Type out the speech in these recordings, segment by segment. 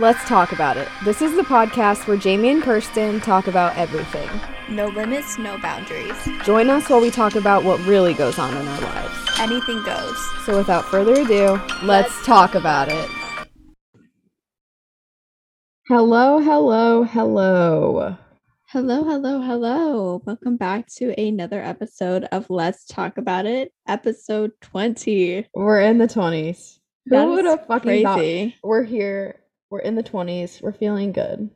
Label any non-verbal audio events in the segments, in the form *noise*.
Let's talk about it. This is the podcast where Jamie and Kirsten talk about everything. No limits, no boundaries. Join us while we talk about what really goes on in our lives. Anything goes. So, without further ado, let's, talk about it. Hello, hello, hello. Hello, hello, hello. Welcome back to another episode of Let's Talk About It, episode 20. We're in the 20s. That Who would have fucking thought we're here? We're in the 20s. We're feeling good.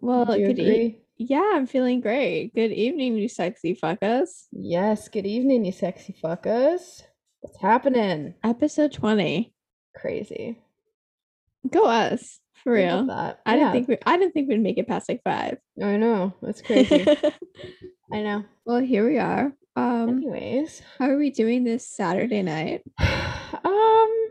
Well, Do you good e- yeah, I'm feeling great. Good evening, you sexy fuckers. Yes, good evening, you sexy fuckers. What's happening? Episode 20. Crazy. Go us. For real. that. I Yeah, didn't think we I didn't think we'd make it past like five. I know. That's crazy. *laughs* I know. well, here we are. Um, Anyways, how are we doing this Saturday night? *sighs* um,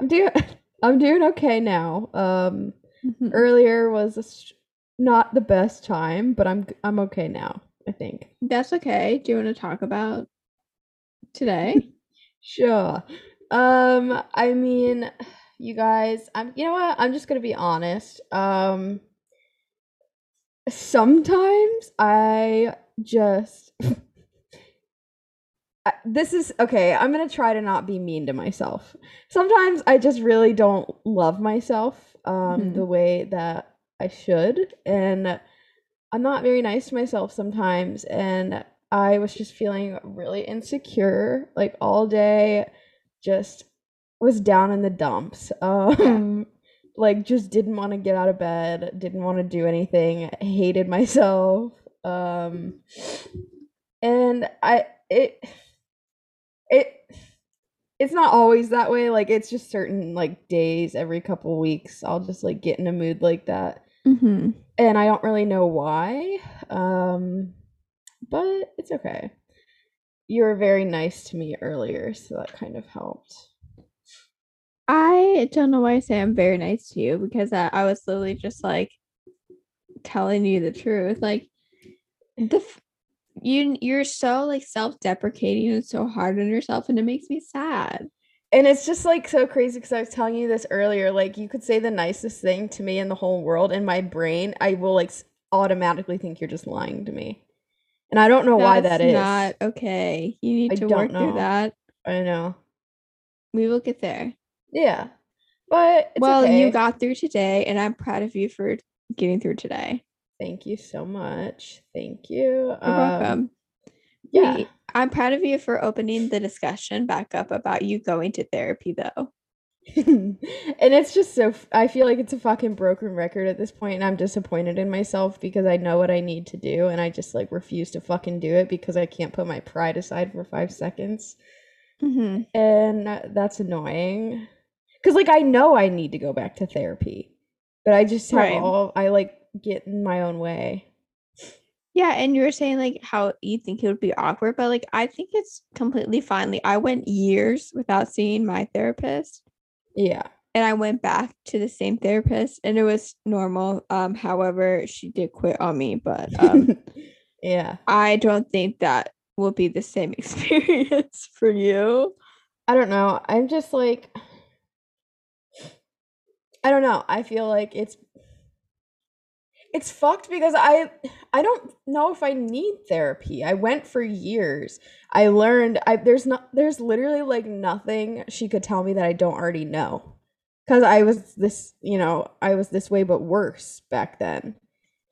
I'm doing. *laughs* I'm doing okay now. Um, Mhm. earlier was a str- not the best time, but I'm I'm okay now. I think. That's okay. Do you want to talk about today? *laughs* Sure. Um, I mean, you guys, I'm. You know what? I'm just gonna be honest. Um, sometimes I just. *laughs* This is okay. I'm gonna try to not be mean to myself. Sometimes I just really don't love myself um, Mhm. the way that I should, and I'm not very nice to myself sometimes. And I was just feeling really insecure, like all day. Just was down in the dumps. *laughs* Um, like just didn't want to get out of bed, didn't want to do anything, hated myself. Um, and I it it it's not always that way. Like it's just certain like days every couple weeks I'll just like get in a mood like that. mm-hmm. And I don't really know why. Um but it's okay. You were very nice to me earlier, so that kind of helped. I don't know why I say I'm very nice to you because I, I was literally just like telling you the truth. Like the f- you you're so like self-deprecating and so hard on yourself and it makes me sad. And it's just like so crazy because I was telling you this earlier. Like, you could say the nicest thing to me in the whole world, in my brain, I will like automatically think you're just lying to me. And I don't know why That's not okay. You need I to work know. through that. I know. We will get there. Yeah. But it's well, you got through today and I'm proud of you for getting through today. Thank you so much. Thank you. You're Um, welcome. Yeah. Wait, I'm proud of you for opening the discussion back up about you going to therapy though. *laughs* and it's just so I feel like it's a fucking broken record at this point and I'm disappointed in myself because I know what I need to do and I just like refuse to fucking do it because I can't put my pride aside for 5 seconds. Mm-hmm. And that's annoying. Cuz like I know I need to go back to therapy. But I just have Right. all I like get in my own way. Yeah, and you were saying like how you think it would be awkward, but like I think it's completely fine. Like I went years without seeing my therapist Yeah. and I went back to the same therapist and it was normal. Um, however, she did quit on me, but um *laughs* yeah. I don't think that will be the same *laughs* experience for you. I don't know. I'm just like I don't know. I feel like it's it's fucked because I I don't know if I need therapy. I went for years. I learned I there's not there's literally like nothing she could tell me that I don't already know. Cuz I was this, you know, I was this way but worse back then.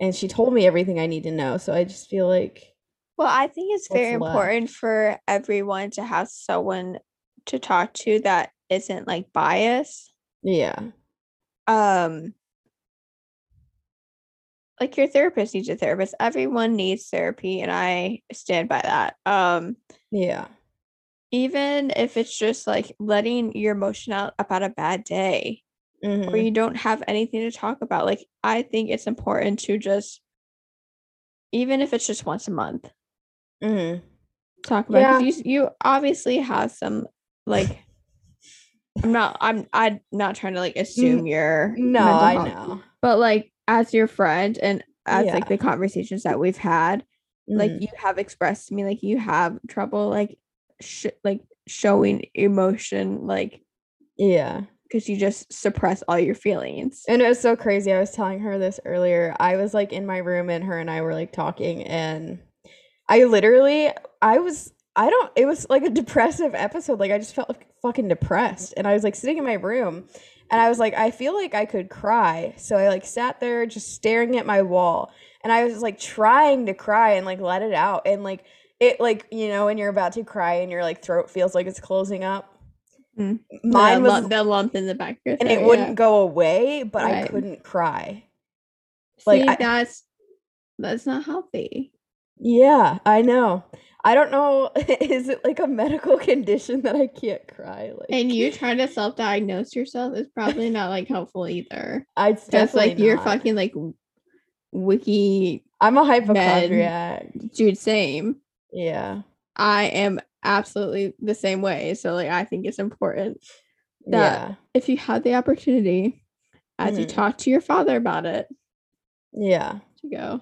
And she told me everything I need to know. So I just feel like Well, I think it's very What's important for everyone to have someone to talk to that isn't like biased. yeah. um like your therapist needs a therapist everyone needs therapy and i stand by that um Yeah. even if it's just like letting your emotion out about a bad day or Mhm. you don't have anything to talk about like i think it's important to just even if it's just once a month mm-hmm. talk about Yeah. you you obviously have some like i'm not i'm i'm not trying to like *laughs* assume your No, I know. but like as your friend and as Yeah. like the conversations that we've had like Mhm. you have expressed to me like you have trouble like sh- like showing emotion like Yeah. because you just suppress all your feelings. And it was so crazy. I was telling her this earlier. I was like in my room and her and I were like talking and I literally I was I don't it was like a depressive episode. Like I just felt like fucking depressed and I was like sitting in my room and I was like I feel like I could cry. So I like sat there just staring at my wall and I was like trying to cry and like let it out and like it like you know when you're about to cry and your like throat feels like it's closing up. Mm. Mine the, was lump, the lump in the back and it throat, wouldn't yeah. go away, but I couldn't cry. See, like, I- that's that's not healthy. Yeah, I know. I don't know. *laughs* Is it like a medical condition that I can't cry? Like, And you *laughs* trying to self-diagnose yourself is probably not like helpful either. I Just like you're fucking like wiki I'm a hypochondriac. dude, same. Yeah, I am absolutely the same way. So like I think it's important That- yeah, if you had the opportunity as you Mhm. talk to your father about it yeah. to go.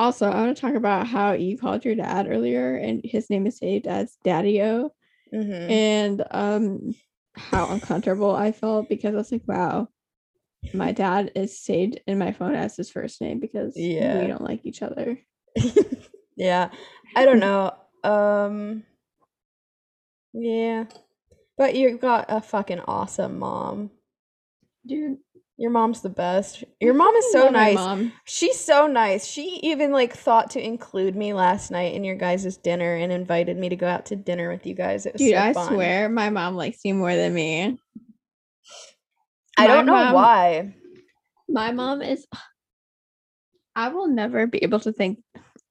Also, I want to talk about how you called your dad earlier and his name is saved as Daddy O hmm and um how uncomfortable I felt because I was like, wow, my dad is saved in my phone as his first name because Yeah. we don't like each other. *laughs* yeah. I don't know. Um. Yeah, but you've got a fucking awesome mom. Dude, Your mom's the best. Your mom is so nice. She's so nice. She even like thought to include me last night in your guys' dinner and invited me to go out to dinner with you guys. It was Dude, so I fun. swear my mom likes you more than me. I my don't know mom- why. My mom is I will never be able to think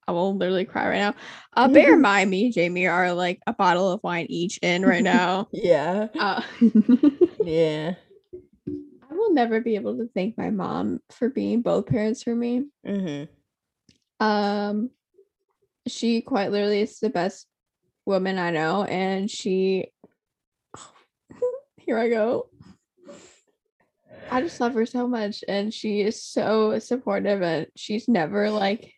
I will literally cry right now. Uh *laughs* bear in mind me and Jamie are like a bottle of wine each in right *laughs* now. Yeah. Uh, *laughs* Yeah. Will never be able to thank my mom for being both parents for me. Mhm. Um she quite literally is the best woman I know and she *laughs* here I go. I just love her so much and she is so supportive and she's never like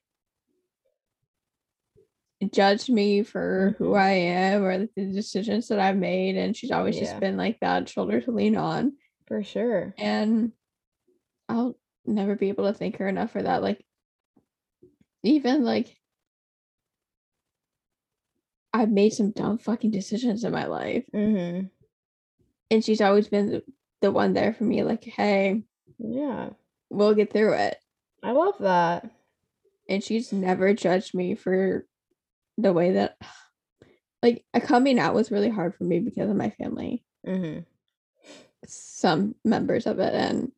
judged me for who Mhm. I am or the decisions that I've made and she's always Yeah. just been like that shoulder to lean on For sure. and I'll never be able to thank her enough for that. Like, even like, I've made some dumb fucking decisions in my life, Mhm. and she's always been the, one there for me. Like, hey, Yeah. we'll get through it. I love that. And she's never judged me for the way that, like, coming out was really hard for me because of my family, Mhm. Some members of it, and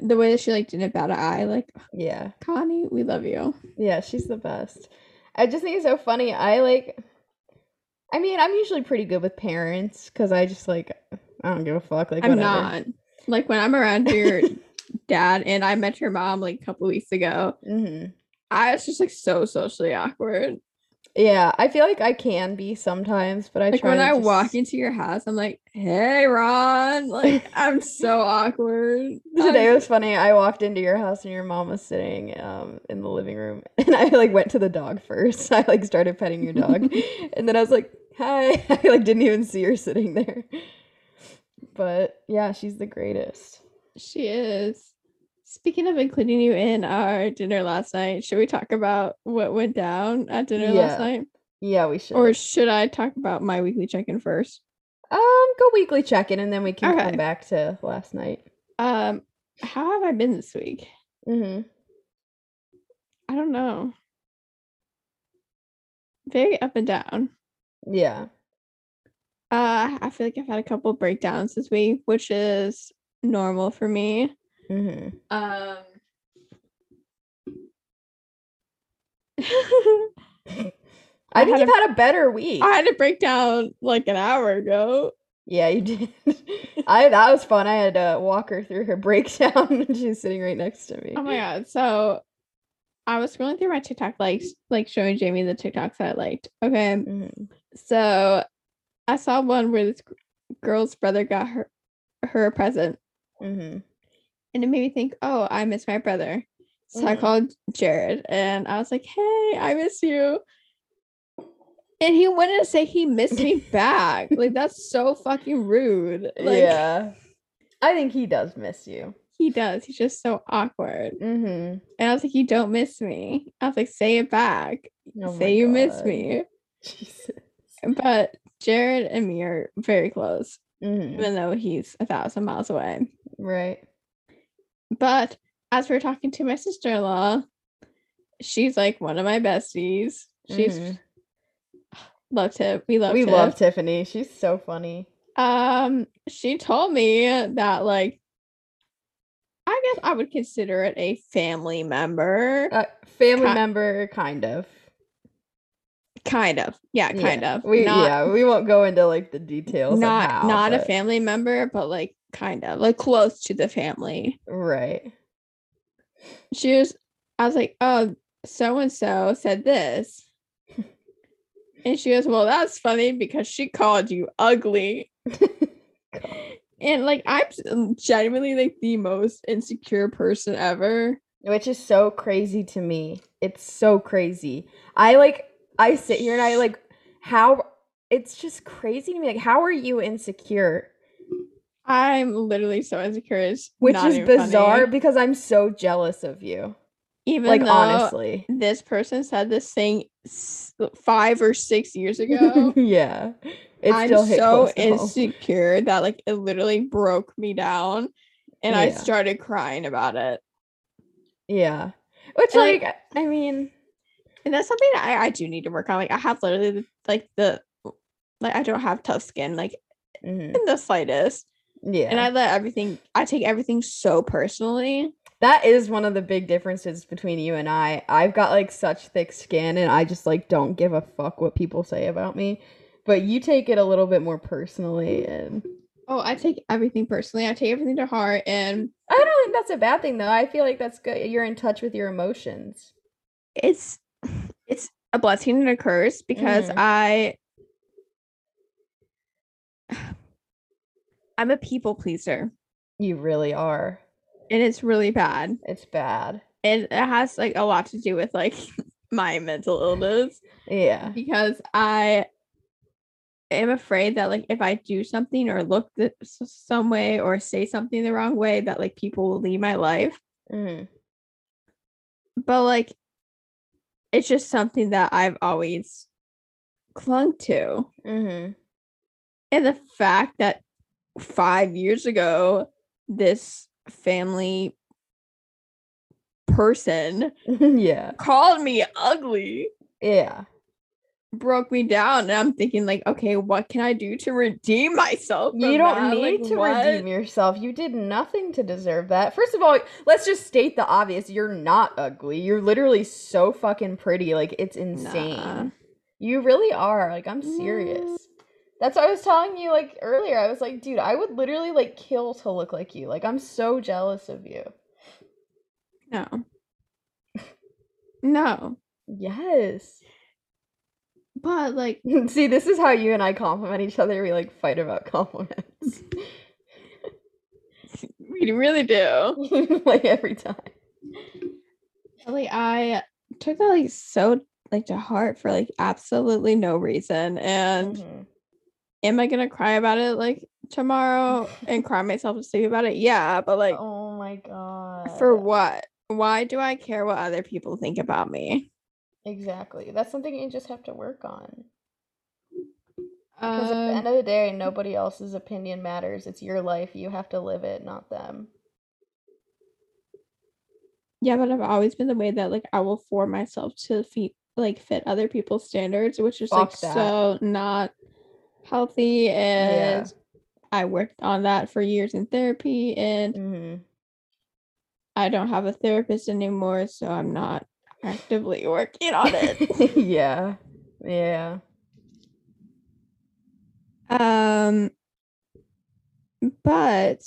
the way that she like didn't bat an eye. Like, Yeah. Connie, we love you. Yeah, she's the best. I just think it's so funny. I like I mean, I'm usually pretty good with parents cuz I just like I don't give a fuck like I'm whatever. not. Like when I'm around your *laughs* dad and I met your mom like a couple weeks ago, Mhm. I was just like so socially awkward. Yeah, I feel like I can be sometimes, but I Like when I just... walk into your house, I'm like, "Hey, Ron!" Like *laughs* I'm so awkward. Today I'm- was funny. I walked into your house and your mom was sitting um in the living room *laughs* and I like went to the dog first. *laughs* I like started petting your dog and then I was like, "Hi." I like didn't even see her sitting there. But yeah, she's the greatest. she is. Speaking of including you in our dinner last night, should we talk about what went down at dinner last night, Yeah, we should. or should I talk about my weekly check-in first? um go weekly check-in and then we can Okay. come back to last night. Um, how have I been this week? Mhm. I don't know. Very up and down. Yeah. Uh, I feel like I've had a couple breakdowns this week, which is normal for me. Mhm. Um, *laughs* I, I think you've had a better week. I had a breakdown like an hour ago. Yeah, you did. *laughs* I that was fun. I had to walk her through her *laughs* breakdown and she's sitting right next to me. Oh my god! So I was scrolling through my TikTok likes, like showing Jamie the TikToks that I liked. Okay, Mhm. so I saw one where this girl's brother got her her a present, Mhm. And it made me think, oh, I miss my brother. So I Mhm. called Jared and I was like, hey, I miss you. And he wanted to say he missed me *laughs* back. Like that's so fucking rude. Like yeah. I think he does miss you. he does. He's just so awkward. Mm-hmm. And I was like, You don't miss me. I was like, say it back. Oh say you miss me. Jesus. But Jared and me are very close, Mhm. even though he's a thousand miles away. Right. But as we're talking to my sister-in-law, she's like one of my besties. She's Mhm. love Tiff. We love we Tiff. love Tiffany. She's so funny. Um, she told me that like I guess I would consider it a family member. Uh, family Ki- member, kind of. kind of. Yeah, kind Yeah. of. We not yeah, we won't go into like the details. not how, not a family member, but like kind of like close to the family. Right. She was I was like, "Oh, so and so said this." *laughs* And she goes, "Well, that's funny because she called you ugly." *laughs* And like I'm um, genuinely like the most insecure person ever. Which is so crazy to me. It's so crazy. I like I sit here and I like how it's just crazy to me. Like, how are you insecure? I'm literally so insecure. It's Which is even funny. bizarre because I'm so jealous of you. Even like though honestly. this person said this thing five or six years ago. *laughs* yeah. It I'm still hit so home. insecure that like it literally broke me down, and I started crying about it. Yeah. Which And, like, like I mean And that's something that I, I do need to work on. Like I have literally like the like I don't have tough skin like mhm, in the slightest, yeah. and I let everything. I take everything so personally. that is one of the big differences between you and I. I've got like such thick skin and I just like don't give a fuck what people say about me. But you take it a little bit more personally and Oh, I take everything personally. I take everything to heart, and I don't think that's a bad thing though. I feel like that's good. You're in touch with your emotions. it's it's a blessing and a curse because Mhm. I I'm a people pleaser You really are. and it's really bad. It's bad. And it has like a lot to do with like *laughs* my mental illness Yeah. because I am afraid that like if I do something or look some way or say something the wrong way that like people will leave my life. Mhm. But like it's just something that I've always clung to. Mhm. And the fact that five years ago, this family person *laughs* yeah. called me ugly Yeah. broke me down. And I'm thinking, like, okay, what can I do to redeem myself? You don't that? need Like, to what? redeem yourself. You did nothing to deserve that. First of all, let's just state the obvious. You're not ugly. You're literally so fucking pretty. Like it's insane. Nah. You really are. Like I'm serious. That's what I was telling you like earlier. I was like, dude, I would literally like kill to look like you. Like I'm so jealous of you. No. No. Yes. But like, *laughs* See, this is how you and I compliment each other. We like fight about compliments. *laughs* we really do. *laughs* like every time. Like I took that like so like to heart for like absolutely no reason. And Mhm. Am I gonna cry about it like tomorrow and cry *laughs* myself to sleep about it? Yeah, but like oh my god. for what? Why do I care what other people think about me? Exactly. That's something you just have to work on. Because at the Um, end of the day, nobody else's opinion matters. It's your life. You have to live it, not them. yeah, but I've always been the way that like I will for myself to fit like fit other people's standards, which is like that. so not healthy. And I worked on that for years in therapy, and hmm I don't have a therapist anymore, so I'm not actively *laughs* working on it. *laughs* yeah. Yeah. um, but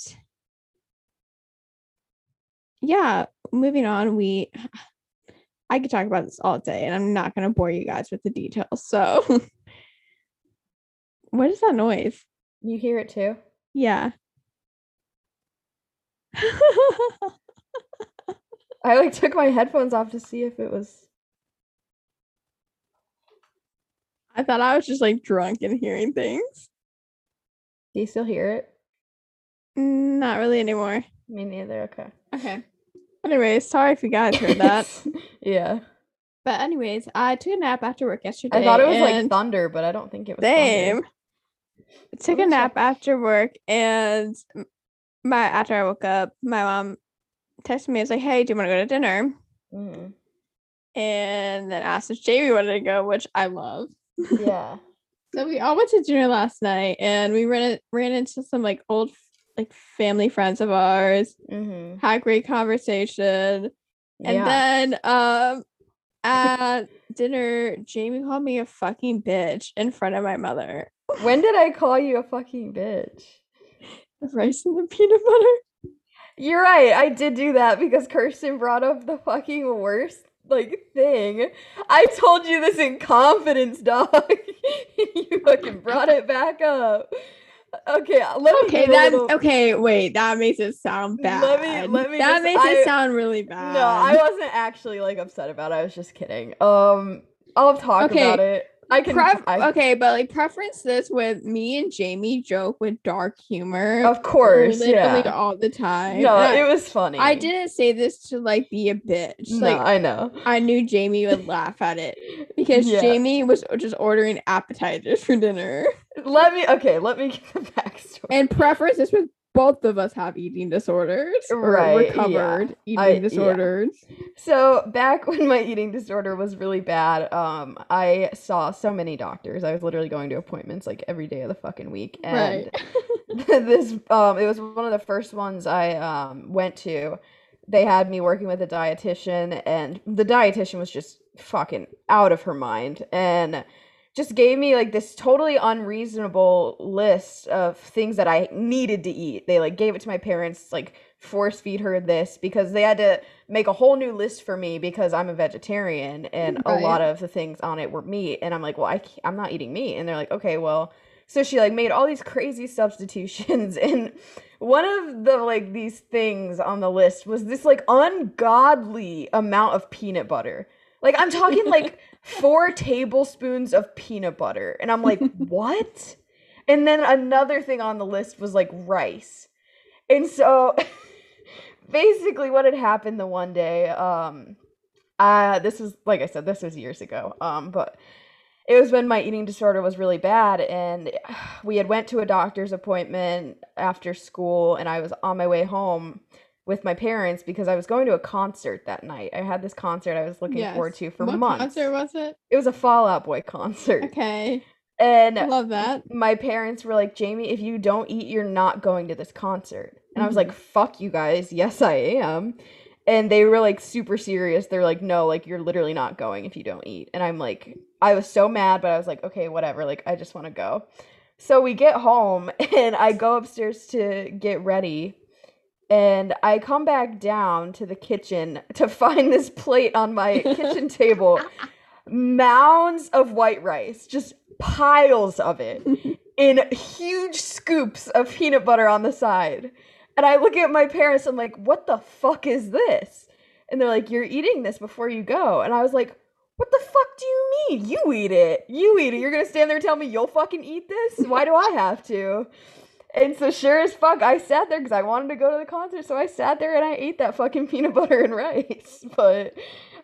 yeah, moving on. We, *sighs* I could talk about this all day, and I'm not gonna bore you guys with the details. So, *laughs* what is that noise? You hear it too? Yeah. *laughs* I like took my headphones off to see if it was. I thought I was just like drunk and hearing things. Do you still hear it? Mm, Not really anymore. Me neither. Okay. Okay. Anyways, sorry if you guys heard that. *laughs* yeah. but anyways, I took a nap after work yesterday. I thought it was like thunder, but I don't think it was. Same. Thunder. I took a nap after work and my after I woke up, my mom texted me, was like, Hey, do you want to go to dinner? Mhm. And then asked if Jamie wanted to go, which I love. *laughs* Yeah. So we all went to dinner last night and we ran ran into some like old like family friends of ours, mm-hmm. had great conversation. And yeah. then um at dinner, Jamie called me a fucking bitch in front of my mother. When did I call you a fucking bitch? The rice and the peanut butter. You're right. I did do that because Kirsten brought up the fucking worst like thing. I told you this in confidence, dog. *laughs* you fucking brought it back up. Okay, let Okay, give a that little- okay. Wait, that makes it sound bad. Let me- let me that just- makes I- it sound really bad. No, I wasn't actually like upset about it. I was just kidding. Um, I'll talk Okay, about it. I can. Pref- I- okay, but like preference this with me and Jamie joke with dark humor. Of course, literally yeah. all the time. No, I, it was funny. I didn't say this to like be a bitch. No, Like I know. I knew Jamie would laugh at it because Yeah. Jamie was just ordering appetizers for dinner. Let me. Okay, let me get the backstory. And preference this with both of us have eating disorders or Right, yeah. recovered eating I- yeah. disorders. So back *laughs* when my eating disorder was really bad, um, I saw so many doctors. I was literally going to appointments like every day of the fucking week, and Right. *laughs* *laughs* this um, it was one of the first ones I um went to. They had me working with a dietitian, and the dietitian was just fucking out of her mind, and just gave me like this totally unreasonable list of things that I needed to eat. They like gave it to my parents, like force feed her this because they had to make a whole new list for me because I'm a vegetarian and a lot of the things on it were meat and I'm like, "Well, I can't, I'm not eating meat." And they're like, "Okay, well, so she like made all these crazy *laughs* substitutions and one of the like these things on the list was this like ungodly amount of peanut butter. Like I'm talking like *laughs* 4 tablespoons of peanut butter and I'm like, *laughs* "What?" And then another thing on the list was like rice. And so *laughs* basically what had happened the one day um uh this is like I said this was years ago. Um but it was when my eating disorder was really bad and we had went to a doctor's appointment after school and I was on my way home with my parents because I was going to a concert that night. I had this concert I was looking forward to for what months. concert was it? It was a Fall Out Boy concert. Okay. And I love that. my parents were like, Jamie, if you don't eat, you're not going to this concert. And I was like, mm-hmm. fuck you guys. Yes, I am. And they were like super serious. They're like, no, like, you're literally not going if you don't eat. And I'm like, I was so mad, but I was like, okay, whatever. Like, I just want to go. So we get home *laughs* and I go upstairs to get ready. And I come back down to the kitchen to *laughs* find this plate on my kitchen table mounds of white rice, just piles of it, *laughs* in huge scoops of peanut butter on the side. And I look at my parents, I'm like, what the fuck is this? And they're like, you're eating this before you go. And I was like, what the fuck do you mean? You eat it. You eat it. You're gonna stand there and tell me you'll fucking eat this? Why do I have to? And so sure as fuck, I sat there because I wanted to go to the concert. So I sat there and I ate that fucking *laughs* peanut butter and rice. *laughs* But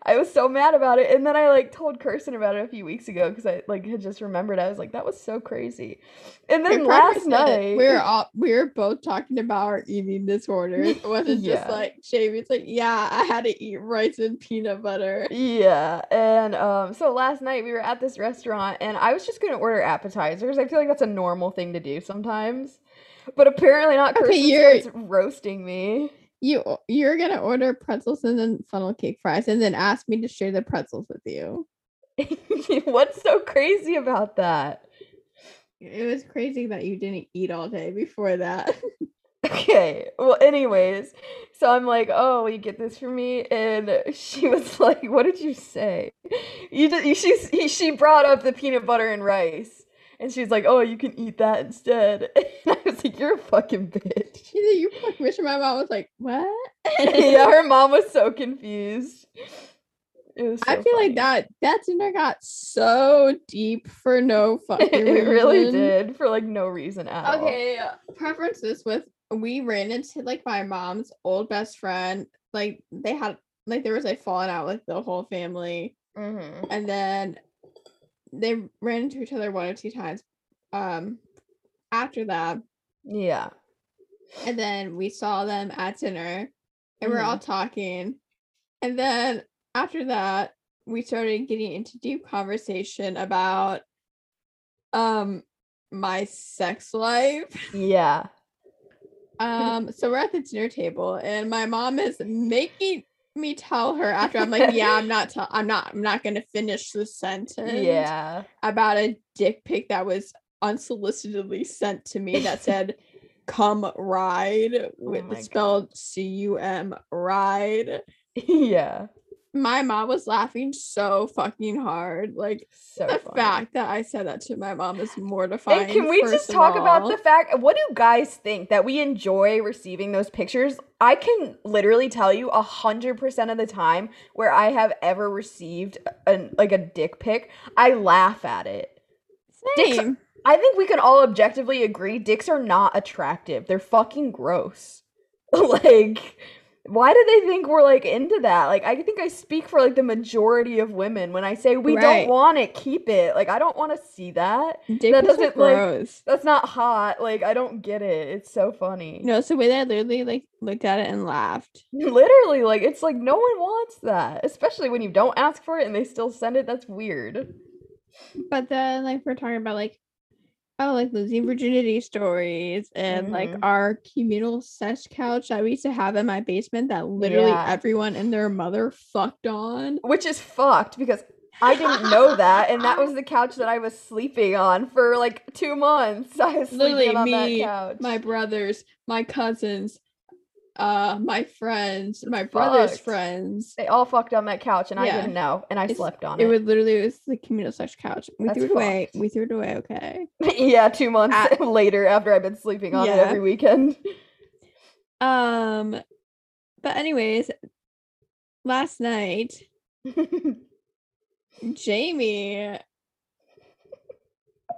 I was so mad about it. And then I like told Kirsten about it a few weeks ago because I like had just remembered. I was like, that was so crazy. And then last partner said it. night, we were all we were both talking about our eating disorders. *laughs* It wasn't Yeah. just like Jamie's like, yeah, I had to eat rice and peanut butter. Yeah, and um, so last night we were at this restaurant, and I was just gonna order appetizers. I feel like that's a normal thing to do sometimes, but apparently not. Okay, you're- roasting me. You you're gonna order pretzels and then funnel cake fries and then ask me to share the pretzels with you. *laughs* What's so crazy about that? It was crazy that you didn't eat all day before that. *laughs* Okay. Well, anyways, so I'm like, "Oh, you get this for me," and she *laughs* was like, "What did you say?" You just you, she she brought up the peanut butter and rice, and she's like, "Oh, you can eat that instead." And I was like, "You're a fucking bitch." *laughs* She said, you fucking wish my mom was like, what? *laughs* yeah, her mom was so confused. It was I feel funny. like that that dinner got so deep for no *laughs* fucking reason. it really did for like no reason at all. Okay, preference this with we ran into like my mom's old best friend. Like they had like there was like falling out with the whole family, Mm-hmm. and then they ran into each other one or two times. Um, after that, Yeah. and then we saw them at dinner, and we're all talking, and then after that, we started getting into deep conversation about um my sex life. *laughs* Yeah. Um, so we're at the dinner table, and my mom is making me tell her after I'm like, yeah, I'm not, *laughs* tell- I'm not, I'm not gonna finish the sentence. Yeah. about a dick pic that was unsolicitedly sent to me that said, "Come ride," oh with Oh the spelled C U M ride. yeah. My mom was laughing so fucking hard. Like So the funny. fact that I said that to my mom is mortifying. And can we just talk about the fact what do you guys think that we enjoy receiving those pictures? I can literally tell you a hundred percent of the time where I have ever received a like a dick pic, I laugh at it. dicks- Same. I think we can all objectively agree dicks are not attractive. They're fucking gross. *laughs* like why do they think we're like into that? Like I think I speak for like the majority of women when I say we Right. don't want it, keep it. Like I don't want to see that. Dick that doesn't, like- That's not hot. Like I don't get it. It's so funny. No, it's the way that I literally like looked at it and laughed. *laughs* Literally, like it's like no one wants that, especially when you don't ask for it and they still send it. That's weird. But then like we're talking about like oh like losing virginity stories and like Mhm. our communal sex couch that we used to have in my basement that literally Yeah. everyone and their mother fucked on. Which is fucked because *laughs* I didn't know that, and that was the couch that I was sleeping on for like two months. *laughs* I was Literally sleeping on me, that couch. My brothers, my cousins, uh my friends, my brother's Fucked. friends. they all fucked on that couch, and I Yeah. didn't know, and I It's- slept on It it. was literally it was the communal sex couch. We That's threw it away. fucked. We threw it away, okay. *laughs* yeah, two months *laughs* later after I've been sleeping on it Yeah. every weekend. Um but anyways, last night *laughs* Jamie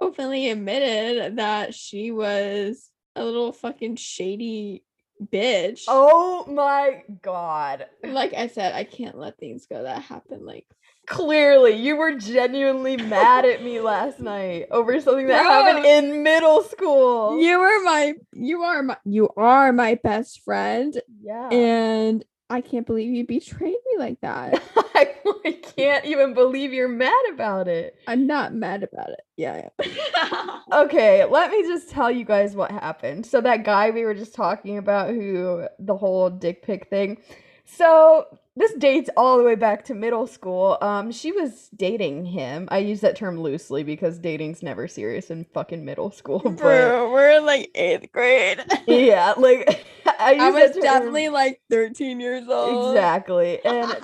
openly admitted that she was a little fucking shady bitch. oh my god. Like I said, I can't let things go that happen. Like, Clearly, you were genuinely mad at me last night over something that happened in middle school. you are my, you are my, you are my best friend, Yeah. and I can't believe you betrayed me like that. I, *laughs* I can't even believe you're mad about it. I'm not mad about it. Yeah. yeah. *laughs* *laughs* Okay, let me just tell you guys what happened. So that guy we were just talking about who the whole dick pic thing. So this dates all the way back to middle school. Um she was dating him. I use that term loosely because dating's never serious in fucking middle school, but Bro, we're in like eighth grade. yeah, like *laughs* I I was definitely like 13 years old. Exactly. And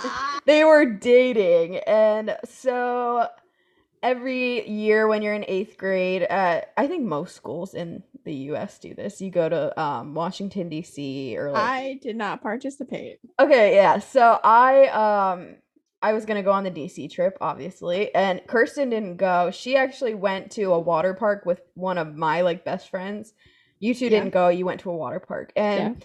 they were dating and so every year when you're in eighth grade uh, i think most schools in the us do this you go to um, washington d.c or like I did not participate. okay yeah so i um i was gonna go on the dc trip obviously and kirsten didn't go she actually went to a water park with one of my like best friends you two Yeah. didn't go you went to a water park and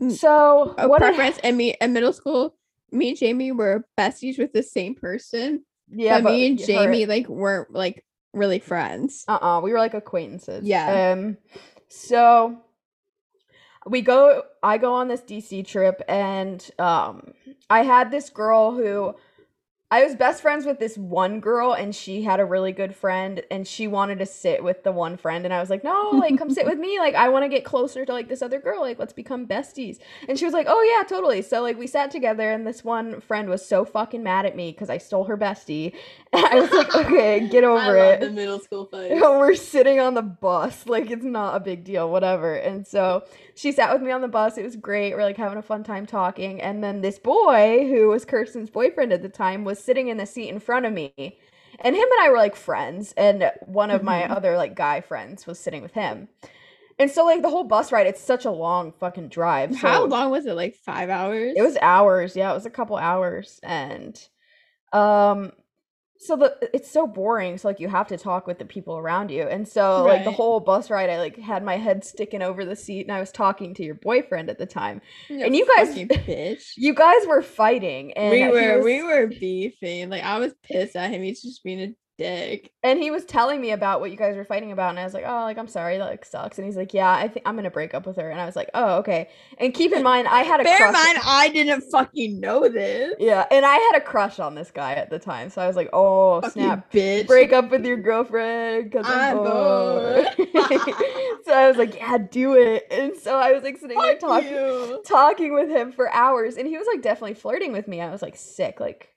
Mm. so Oh, what preference and me in middle school, me and Jamie were besties with the same person. yeah but me and her- Jamie like weren't like really friends. Uh-uh, we were like acquaintances. Yeah. Um so we go I go on this DC trip and um I had this girl who I was best friends with this one girl and she had a really good friend and she wanted to sit with the one friend and I was like, "No, like come sit with me. Like I want to get closer to like this other girl. Like let's become besties." And she was like, "Oh yeah, totally." So like we sat together and this one friend was so fucking mad at me cuz I stole her bestie. *laughs* I was like, "Okay, get over it." the middle school fight. *laughs* we're sitting on the bus like it's not a big deal whatever and so she sat with me on the bus it was great we're like having a fun time talking and then this boy who was kirsten's boyfriend at the time was sitting in the seat in front of me and him and i were like friends and one of my Mhm. other like guy friends was sitting with him and so like the whole bus ride it's such a long fucking drive How long was it? Like five hours? it was hours. Yeah, it was a couple hours. And Um so the it's so boring so like you have to talk with the people around you and so like the whole bus ride i like had my head sticking over the seat and i was talking to your boyfriend at the time And you guys- bitch. *laughs* you guys were fighting and we were was- we were beefing. Like I was pissed at him. He's just being a dick. and he was telling me about what you guys were fighting about and i was like oh like i'm sorry that like sucks and he's like yeah i think i'm gonna break up with her and i was like oh okay and keep in *laughs* mind i had a Bear in crush mind, I didn't fucking know this. yeah and i had a crush on this guy at the time so i was like oh Fucking snap bitch. break up with your girlfriend because I'm I'm bored. bored. *laughs* so I was like, yeah, do it. And so I was like sitting there talking, you. talking with him for hours, and he was like definitely flirting with me. I was like sick, like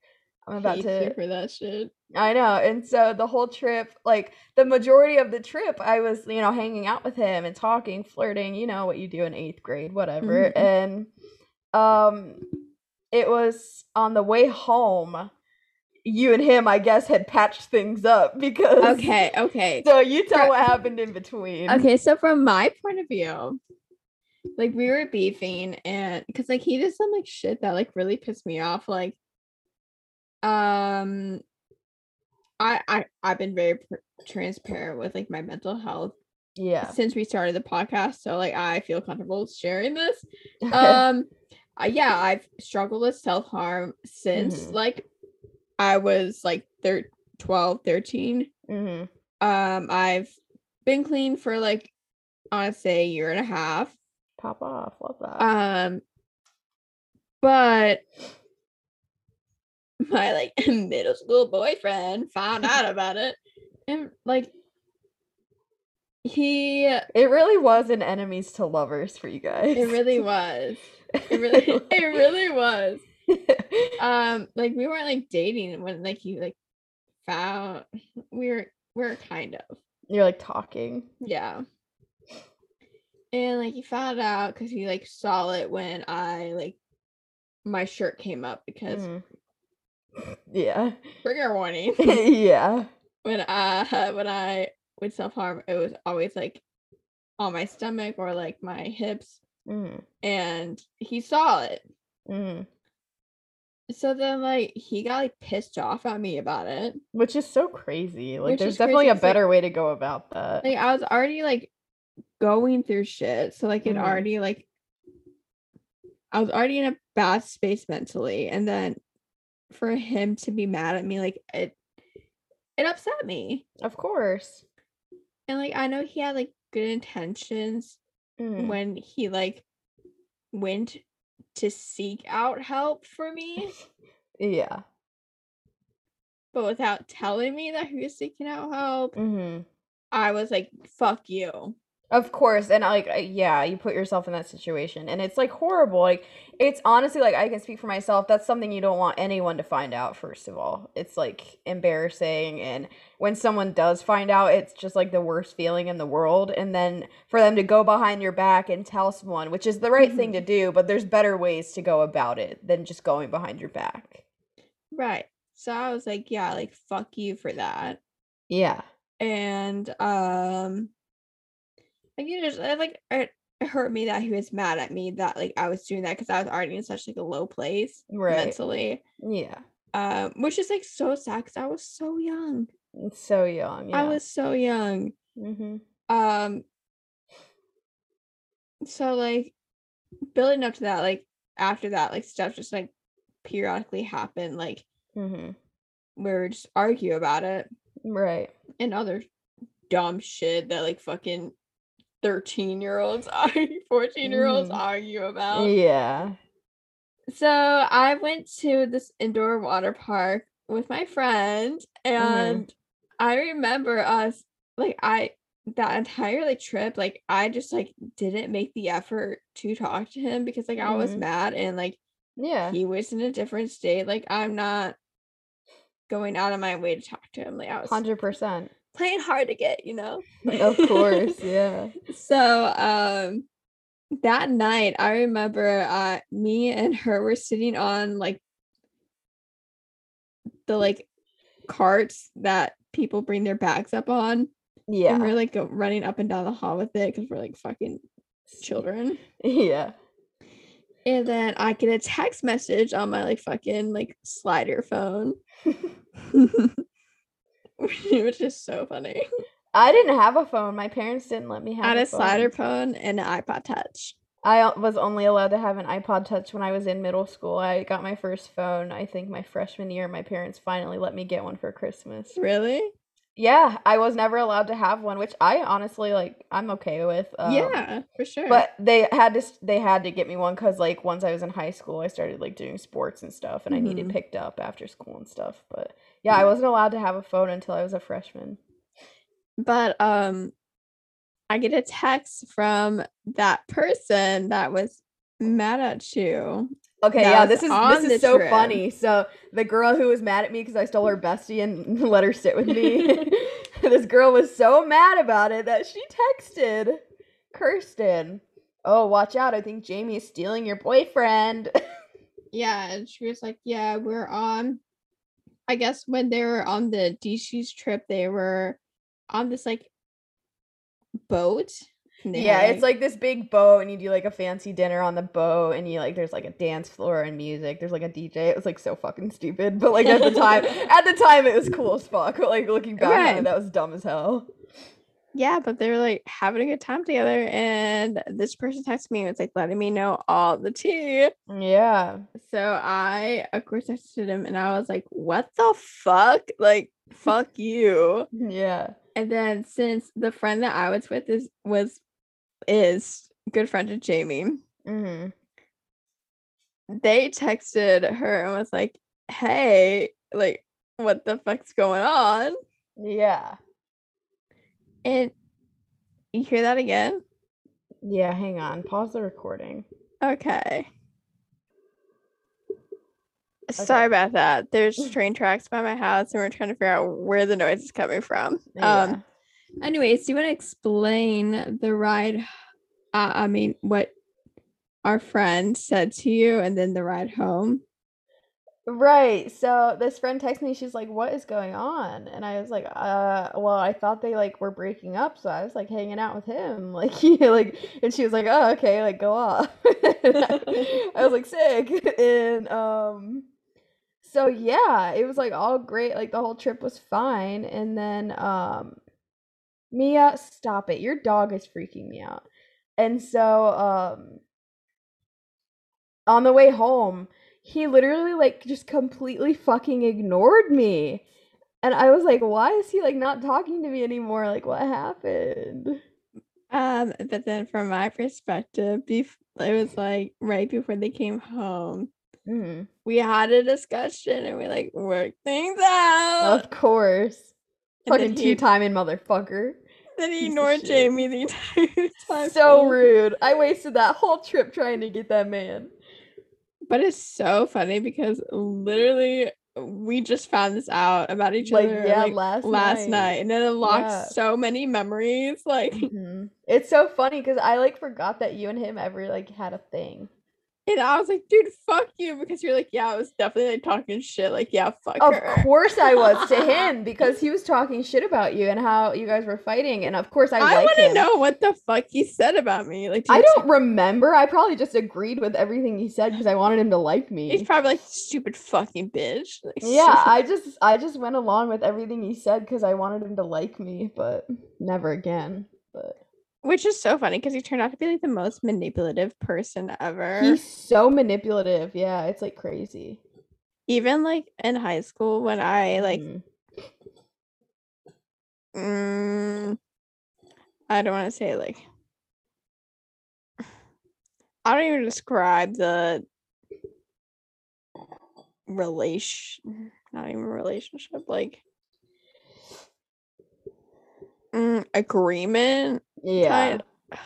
I'm about to. for that shit. I know. And so the whole trip, like the majority of the trip, I was, you know, hanging out with him and talking, flirting, you know, what you do in eighth grade, whatever. Mhm. And um it was on the way home, you and him, I guess, had patched things up because Okay, okay. *laughs* So you tell Right. what happened in between. Okay, so from my point of view, like we were beefing and because like he did some like shit that like really pissed me off. Like, um, I I I've been very pr- transparent with like my mental health Yeah. since we started the podcast, so like I feel comfortable sharing this. *laughs* Um, yeah, I've struggled with self harm since Mhm. like I was like thir- 12, 13. hmm Um, I've been clean for like I want to say a year and a half. Pop off. Love that. Um, but my like *laughs* middle school boyfriend found out about it, and like he, it really was an enemies to lovers for you guys. It really *laughs* was. It *laughs* really, it really was. Um, like we weren't like dating when like he like found we were we are kind of You're like talking. Yeah. And like he found out because he like saw it when I like my shirt came up because Mhm. Yeah. trigger warning. *laughs* yeah. when I when I would self harm, it was always like on my stomach or like my hips, Mm. and he saw it. Mm. So then like he got like pissed off at me about it. Which is so crazy. Like Which there's crazy definitely a 'cause, like- better way to go about that. Like I was already like going through shit. So like it Mhm. already like I was already in a bad space mentally. And then for him to be mad at me, like it it upset me. of course. And like I know he had like good intentions Mm. when he like went to seek out help for me, *laughs* Yeah. but without telling me that he was seeking out help, hmm I was like, fuck you. Of course, and like yeah, you put yourself in that situation, and it's like horrible. Like it's honestly like I can speak for myself. That's something you don't want anyone to find out. First of all, it's like embarrassing, and when someone does find out, it's just like the worst feeling in the world. And then for them to go behind your back and tell someone, which is the right thing to do, but there's better ways to go about it than just going behind your back. Right. So I was like, yeah, like fuck you for that. Yeah. And um like you just it, like it, it hurt me that he was mad at me that like I was doing that because I was already in such like a low place Right. mentally. Yeah. Um, which is like so sad because I was so young. So young. Yeah. I was so young. Mm-hmm. Um so like building up to that, like after that, like stuff just like periodically happened, like Mm-hmm. we would just argue about it Right. and other dumb shit that like fucking 13 year olds argue *laughs* 14 year olds argue about Yeah. so i went to this indoor water park with my friend and i remember us like i that entire like trip like i just like didn't make the effort to talk to him because like i was Mhm. mad and like Yeah. he was in a different state like i'm not going out of my way to talk to him like i was Hundred percent. Playing hard to get you know Of course. *laughs* Yeah. so um that night i remember uh me and her were sitting on like the like carts that people bring their bags up on Yeah. and we're like go- running up and down the hall with it because we're like fucking children *laughs* Yeah. And then I get a text message on my like fucking like slider phone. *laughs* *laughs* Which is so funny. I didn't have a phone. My parents didn't let me have I had a a phone. slider phone and an iPod touch. I was only allowed to have an iPod Touch when I was in middle school. I got my first phone, I think, my freshman year. My parents finally let me get one for Christmas. Really? Yeah, I was never allowed to have one, which I honestly like. I'm okay with. Um, yeah, for sure. But they had to they had to get me one because like once I was in high school, I started like doing sports and stuff, and I needed Mhm. picked up after school and stuff. But yeah, I wasn't allowed to have a phone until I was a freshman. but um I get a text from that person that was mad at you. Okay, yeah, this is this is so trip. funny. So the girl who was mad at me because I stole her bestie and *laughs* let her sit with me, *laughs* *laughs* this girl was so mad about it that she texted Kirsten, "Oh, watch out! I think Jamie is stealing your boyfriend." Yeah, and she was like, Yeah, we're on I guess when they were on the DC's trip, they were on this like boat. yeah, had, it's like this big boat, and you do like a fancy dinner on the boat, and you like there's like a dance floor and music. There's like a DJ. It was like so fucking stupid, but like at the time, *laughs* at the time it was cool as fuck. Like looking back on Right. it, that was dumb as hell. Yeah, but they were like having a good time together, and this person texted me and was like letting me know all the tea. Yeah. So I, of course, texted him, and I was like, "What the fuck? Like, fuck you!" *laughs* Yeah. And then since the friend that I was with is was is good friend of Jamie, Mm-hmm. they texted her and was like, "Hey, like, what the fuck's going on?" Yeah. And you hear that again? Yeah, hang on. Pause the recording. Okay. Sorry about that. There's *laughs* train tracks by my house, and we're trying to figure out where the noise is coming from. Yeah. Um. Anyways, do you want to explain the ride? Uh, I mean, what our friend said to you, and then the ride home. Right. So this friend texted me, she's like, What is going on? And I was like, uh, well, I thought they like were breaking up, so I was like hanging out with him. *laughs* Like he like and she was like, Oh, okay, like go off. I, *laughs* I was like sick. *laughs* And um so yeah, it was like all great, like the whole trip was fine. And then um Mia, stop it. Your dog is freaking me out. And so um on the way home, he literally like just completely fucking ignored me. And I was like, why is he like not talking to me anymore? Like what happened? Um, but then from my perspective, bef- it was like right before they came home, Mm, we had a discussion and we like worked things out. of course. And Fucking two timing motherfucker. Then he ignored. Jamie the entire *laughs* time. So rude. I wasted that whole trip trying to get that man. But it's so funny because literally we just found this out about each Like, other yeah, like, last last night. night. and it unlocked Yeah. so many memories. Like, Mhm. It's so funny because I like forgot that you and him ever like had a thing. And I was like, dude, fuck you, because you're like, yeah, I was definitely like talking shit. Like, yeah, fuck Of her. course I was to him *laughs* because he was talking shit about you and how you guys were fighting, and of course I, I, like want to him. know what the fuck he said about me. Like, did I don't remember. I probably just agreed with everything he said because I wanted him to like me. He's probably like stupid fucking bitch. Like, *laughs* Yeah, I just I just went along with everything he said because I wanted him to like me, but never again. But which is so funny because he turned out to be like the most manipulative person ever. he's so manipulative. Yeah, it's like crazy. Even like in high school when I like, Mhm. mm, I don't want to say like, *sighs* I don't even describe the relation, not even relationship, like mm, agreement. yeah, kind- *sighs*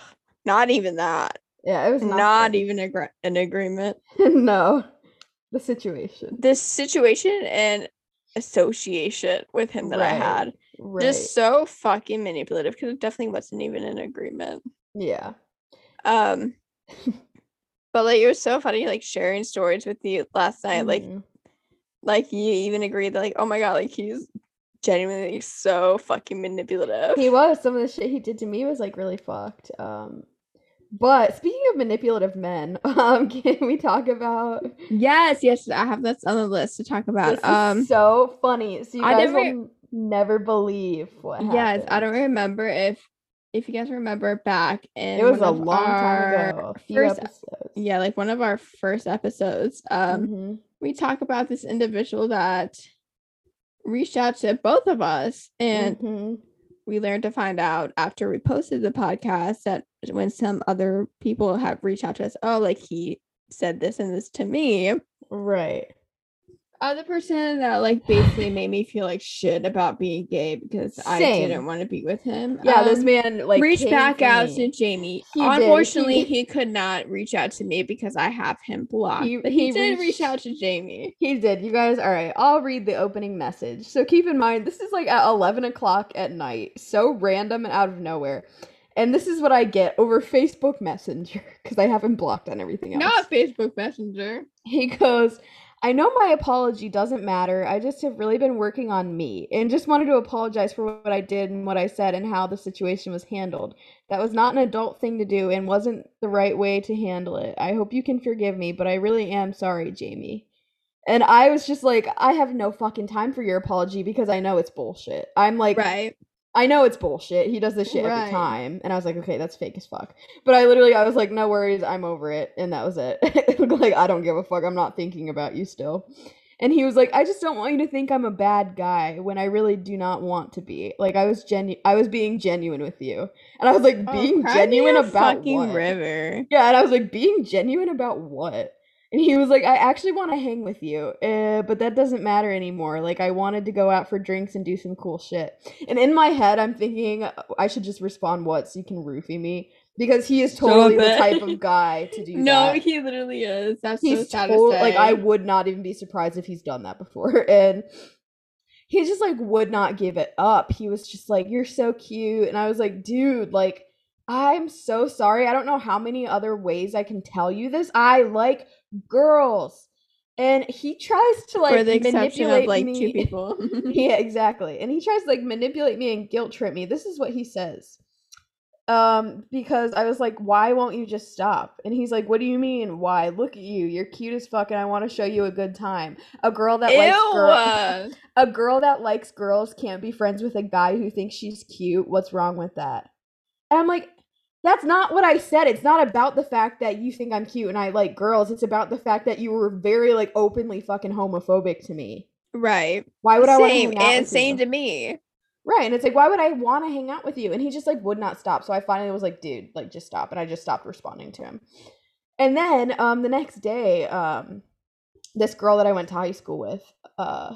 Not even that. yeah. It was Not, not, even agre- an agreement. *laughs* no. The situation. This situation and association with him that I had Right. just so fucking manipulative because it definitely wasn't even an agreement. yeah. Um, but like it was so funny, like sharing stories with you last night. Like, Mhm. like you even agreed that, like, oh my god, like he's genuinely so fucking manipulative. He was. Some of the shit he did to me was like really fucked. Um, But speaking of manipulative men, *laughs* um, can we talk about Yes, yes, I have this on the list to talk about. this is Um, so funny. So you I guys never- will never believe what happened. yes, I don't remember if if you guys remember back in It was a long time ago. First- episodes. Yeah, like one of our first episodes. Um, Mhm. we talk about this individual that reached out to both of us and Mhm. we learned to find out after we posted the podcast that when some other people have reached out to us, oh, like he said this and this to me. right. Other person that like basically made me feel like shit about being gay because I didn't want to be with him. Yeah, this Um, man like reached back out to Jamie. He. Unfortunately, He- he, could not reach out to me because I have him blocked. He- but he, he did reach out to Jamie. He did. You guys, all right. I'll read the opening message. So keep in mind, this is like at 11 o'clock at night. So random and out of nowhere. And this is what I get over Facebook Messenger because I haven't blocked on everything else. Not Facebook Messenger. He goes, I know my apology doesn't matter. I just have really been working on me and just wanted to apologize for what I did and what I said and how the situation was handled. That was not an adult thing to do and wasn't the right way to handle it. I hope you can forgive me, but I really am sorry, Jamie. And I was just like, I have no fucking time for your apology because I know it's bullshit. I'm like, Right. I know it's bullshit. He does this shit Right. every time. And I was like, okay, that's fake as fuck. But I literally, I was like, no worries, I'm over it. And that was it. *laughs* like, I don't give a fuck. I'm not thinking about you still. And he was like, I just don't want you to think I'm a bad guy when I really do not want to be. Like, I was genu- I was being genuine with you. And I was like, Oh, being me genuine about fucking what? river. Yeah, and I was like, being genuine about what? And he was like, I actually want to hang with you, uh, but that doesn't matter anymore. Like, I wanted to go out for drinks and do some cool shit. And in my head, I'm thinking uh, I should just respond what so you can roofie me because he is totally the type of *laughs* guy to do that. No, that. he literally is. That's so He's total to like I would not even be surprised if he's done that before. *laughs* And he just like would not give it up. He was just like, "You're so cute," and I was like, "Dude, like." I'm so sorry. I don't know how many other ways I can tell you this. I like girls. And he tries to like for the exception manipulate of like me. two people. *laughs* *laughs* yeah, exactly. And he tries to like manipulate me and guilt trip me. This is what he says. Um, because I was like, why won't you just stop? And he's like, what do you mean? Why? Look at you. You're cute as fuck, and I want to show you a good time. A girl that likes girls. *laughs* A girl that likes girls can't be friends with a guy who thinks she's cute. What's wrong with that? And I'm like, that's not what I said. It's not about the fact that you think I'm cute and I like girls. It's about the fact that you were very like openly fucking homophobic to me. Right. Why would I want to Same hang out and with same you? to me. Right. And it's like, why would I want to hang out with you? And he just like would not stop. So I finally was like, dude, like just stop. And I just stopped responding to him. And then um the next day, um this girl that I went to high school with, uh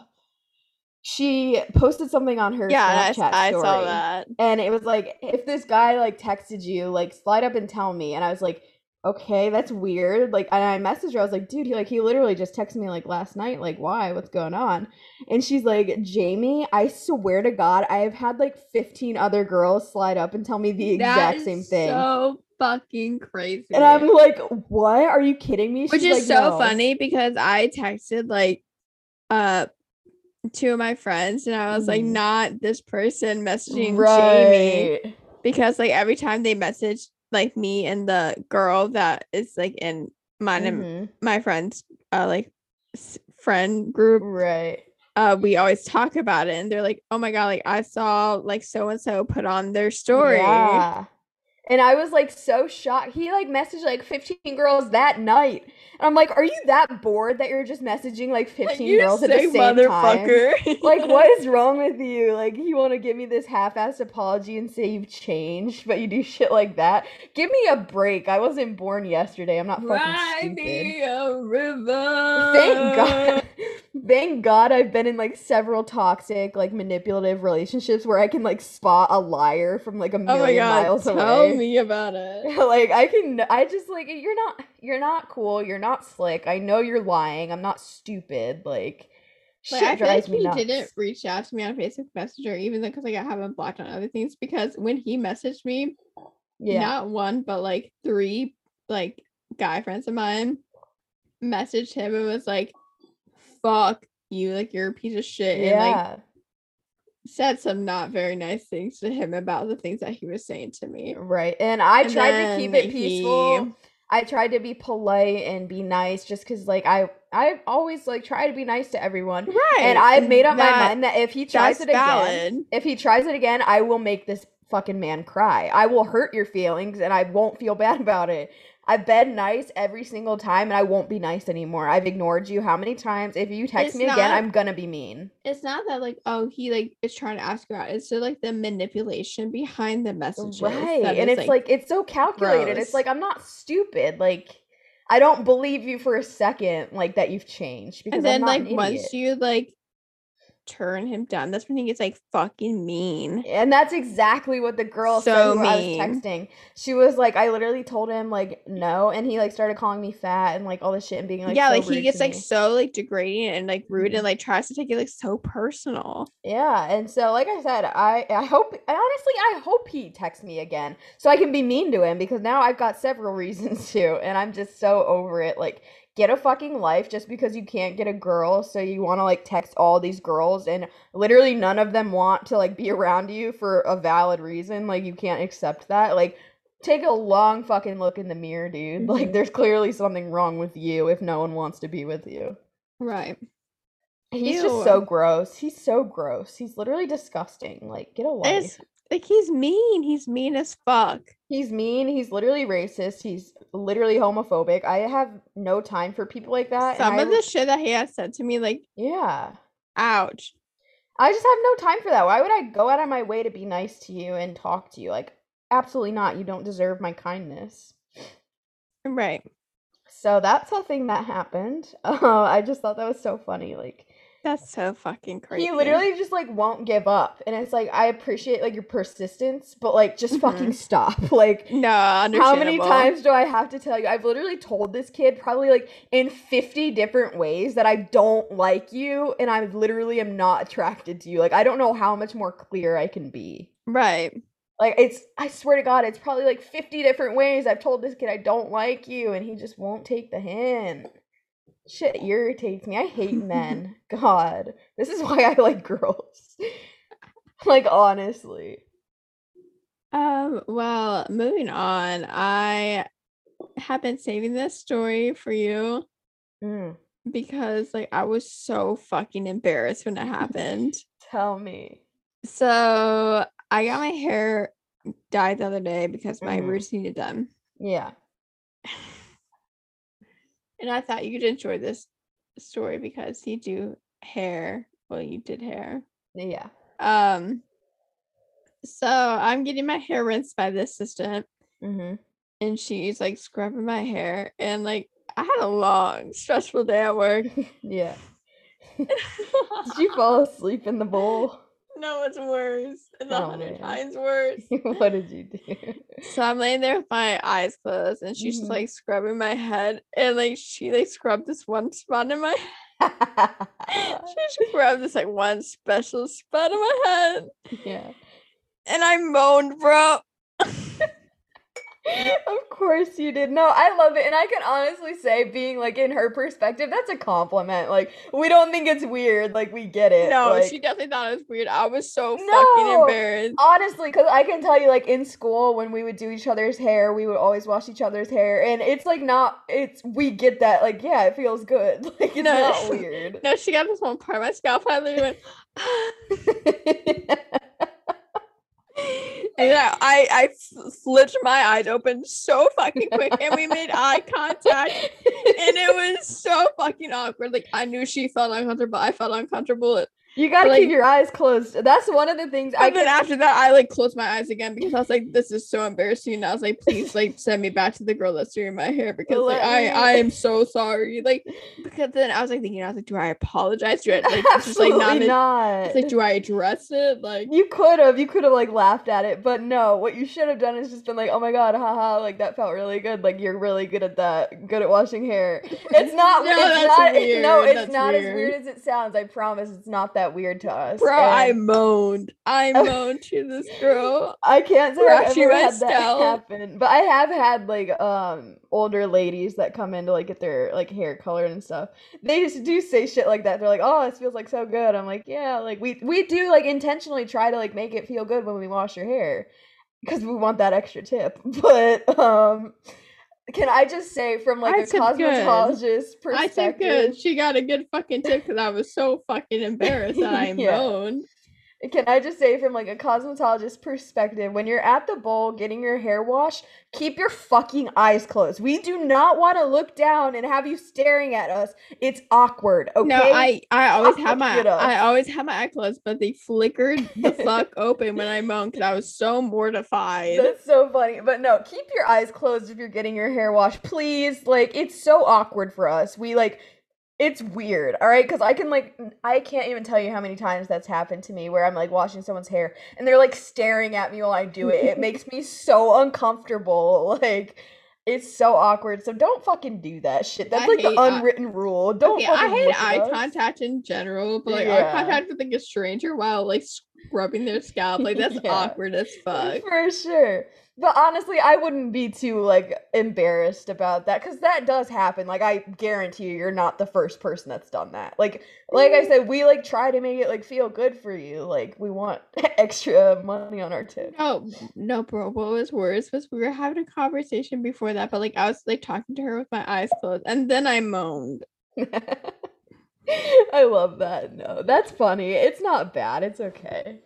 she posted something on her Yeah, Snapchat I, I story. saw that. And it was like, if this guy like texted you, like slide up and tell me. And I was like, okay, that's weird. Like, and I messaged her. I was like, dude, he like he literally just texted me like last night. Like, why? What's going on? And she's like, Jamie, I swear to God, I have had like fifteen other girls slide up and tell me the exact same thing. So fucking crazy. and I'm like, what? Are you kidding me? which is like, so "No." funny because I texted like uh two of my friends and I was like Mhm. not this person messaging Jamie because like every time they message like me and the girl that is like in mine and Mhm. my friends uh like friend group Right. uh we always talk about it and they're like oh my god like I saw like so and so put on their story Yeah. And I was like so shocked. He like messaged like 15 girls that night. And I'm like, are you that bored that you're just messaging like 15 you girls at the same time? motherfucker *laughs* Like, what *laughs* is wrong with you? Like, you want to give me this half-assed apology and say you've changed, but you do shit like that? Give me a break. I wasn't born yesterday. I'm not fucking Ride stupid. me a river. Thank God. *laughs* Thank God I've been in like several toxic, like manipulative relationships where I can like spot a liar from like a Oh million my god, miles tell away. me about it. *laughs* like I can I just like you're not you're not cool, you're not slick. I know you're lying. I'm not stupid. Like Like, I feel like he nuts. didn't reach out to me on Facebook Messenger, even though because like I have him blocked on other things. Because when he messaged me, yeah. not one but like three like guy friends of mine messaged him and was like, "Fuck you, like you're a piece of shit," and like said some not very nice things to him about the things that he was saying to me. Right. And I And tried to keep it peaceful. he- I tried to be polite and be nice just cuz like I I always like try to be nice to everyone. Right. And I've made up my mind that if he tries it again, valid. if he tries it again, I will make this fucking man cry. I will hurt your feelings and I won't feel bad about it. I've been nice every single time and I won't be nice anymore. I've ignored you how many times? If you text It's me again, I'm gonna be mean. It's not that like oh he like is trying to ask you out. It's just like the manipulation behind the messages. Right. And it's like, it's so calculated. gross. It's like I'm not stupid. Like I don't believe you for a second like that you've changed because and then I'm not like once you like turn him down, that's when he gets like fucking mean. And that's exactly what the girl said So who I was texting. She was like, I literally told him like no, and he like started calling me fat and like all this shit and being like, yeah, so like he gets like me. so like degrading and like rude and mm-hmm. like tries to take it like so personal. Yeah, and so like I said, I I hope I honestly I hope he texts me again so I can be mean to him because now I've got several *laughs* reasons to, and I'm just so over it. Like, get a fucking life just because you can't get a girl, so you want to like text all these girls, and literally none of them want to like be around you for a valid reason. Like, you can't accept that. Like. Take a long fucking look in the mirror, dude. Like, Mhm. there's clearly something wrong with you if no one wants to be with you. Right. He's just so gross. He's so gross. He's literally disgusting. Like, get a life. It's like he's mean. He's mean as fuck. He's mean. He's literally racist. He's literally homophobic. I have no time for people like that. Some I of w- the shit that he has said to me, like, yeah. ouch. I just have no time for that. Why would I go out of my way to be nice to you and talk to you? Like, absolutely not. You don't deserve my kindness. Right. So that's a thing that happened. Uh, *laughs* I just thought that was so funny. Like, That's *laughs* so fucking crazy. he literally just like won't give up, and it's like I appreciate like your persistence, but like just fucking mm-hmm. stop. *laughs* Like, no, How many times do I have to tell you? I've literally told this kid probably like in 50 different ways that I don't like you and I literally am not attracted to you. Like I don't know how much more clear I can be. Right. Like it's I swear to god, it's probably like 50 different ways I've told this kid I don't like you and he just won't take the hint. Shit irritates me. I hate *laughs* men. God. This is why I like girls. *laughs* like honestly. Um, well, moving on. I have been saving this story for you Mm, because like I was so fucking embarrassed when it happened. *laughs* tell me. So I got my hair dyed the other day because my Mhm. roots needed done. Yeah. And I thought you'd enjoy this story because you do hair. Well, you did hair. Yeah. Um so I'm getting my hair rinsed by the assistant Mm-hmm. and she's like scrubbing my hair and like I had a long stressful day at work. *laughs* Yeah. *laughs* Did you fall asleep in the bowl? No, it's worse. It's a hundred times *laughs* worse. what did you do? So I'm laying there with my eyes closed and she's Mhm. just like scrubbing my head and like she like scrubbed this one spot in my *laughs* she *laughs* scrubbed this like one special spot in my head yeah. and I moaned, bro. *laughs* Of course you did. No, I love it. And I can honestly say, being like in her perspective, that's a compliment. Like, we don't think it's weird. Like, we get it. No, like, she definitely thought it was weird. I was so No! fucking embarrassed. Honestly, because I can tell you, like in school, when we would do each other's hair, we would always wash each other's hair, and it's like not. It's we get that. Like, yeah, it feels good. *laughs* Like, it's No. not *laughs* weird. No, she got this one part of my scalp. I literally went, and I flipped my eyes open so fucking quick, and we made eye contact, and it was so fucking awkward. Like I knew she felt uncomfortable. I felt uncomfortable. You gotta Like- keep your eyes closed. That's one of the things I And then can. after that, I like closed my eyes again because I was like, "This is so embarrassing." And I was like, "Please, like, *laughs* send me back to the girl that's doing my hair because like I, I am so sorry." Like, because then I was like thinking, I was like, "Do I apologize? Do I like this is like not?" not. It's like, do I address it? Like, You could have, you could have like laughed at it, but no. What you should have done is just been like, "Oh my god, haha!" Like that felt really good. Like you're really good at that. Good at washing hair. *laughs* It's not. No, it's that's not. It's, no, it's that's not as weird. weird as it sounds. I promise. It's not that that weird to us. Bro, I moaned. I *laughs* moaned to this girl. I can't say I've ever had that myself. happen, but I have had like um older ladies that come in to like get their like hair colored and stuff. They just do say shit like that. They're like, "Oh, this feels like so good." I'm like, "Yeah, like we we do like intentionally try to like make it feel good when we wash your hair because we want that extra tip." *laughs* But um can I just say from like I a cosmetologist I perspective? good. She got a good fucking tip because I was so fucking *laughs* embarrassed that I Yeah. moaned. Can I just say from like a cosmetologist perspective, when you're at the bowl getting your hair washed, keep your fucking eyes closed. We do not want to look down and have you staring at us. It's awkward. Okay. No, I I always *laughs* have my. I always have my eye closed, but they flickered the fuck *laughs* open when I moaned because I was so mortified. That's so funny. But no, keep your eyes closed if you're getting your hair washed, please. Like it's so awkward for us. We like it's weird, all right? Cuz I can like i can't even tell you how many times that's happened to me where I'm like washing someone's hair and they're like staring at me while I do it. It *laughs* makes me so uncomfortable. Like it's so awkward. So don't fucking do that shit. That's I like the eye- uh, unwritten rule. Don't okay, I hate eye us. contact in general, but like Yeah. eye contact with like a stranger while like scrubbing their scalp, like that's *laughs* Yeah. awkward as fuck. For sure. But honestly, I wouldn't be too like embarrassed about that because that does happen. Like I guarantee you, you're not the first person that's done that. Like, like I mm-hmm. said, we like try to make it like feel good for you. Like we want *laughs* extra money on our tip. No, no, bro. What was worse was we were having a conversation before that, but like I was like talking to her with my eyes closed, and then I moaned. *laughs* *laughs* I love that. No, that's funny. It's not bad. It's okay.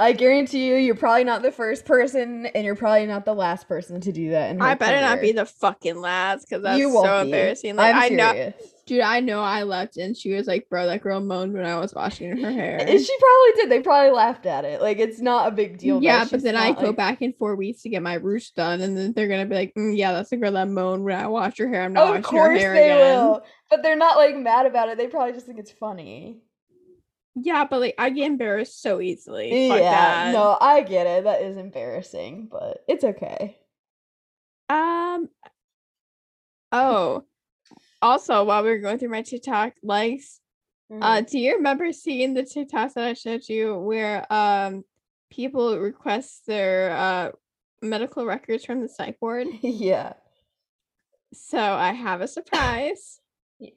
I guarantee you, you're probably not the first person, and you're probably not the last person to do that. In I better not be the fucking last because that's so be. embarrassing. Like I'm I know, serious. Dude. I know I left, and she was like, "Bro, that girl moaned when I was washing her hair." And She probably did. They probably laughed at it. Like it's not a big deal. yeah, but then I not, go back in four weeks to get my roots done, and then they're gonna be like, "Mm, "Yeah, that's the girl that moaned when I washed her hair. I'm not Of washing her course hair they again." will. But they're not like mad about it. They probably just think it's funny. Yeah, but like I get embarrassed so easily. Fuck yeah. that. No, I get it. That is embarrassing, but it's okay. Um. Oh, also, while we were going through my TikTok likes, uh, Mhm. do you remember seeing the TikToks that I showed you where um people request their uh medical records from the psych ward? *laughs* yeah. So I have a surprise.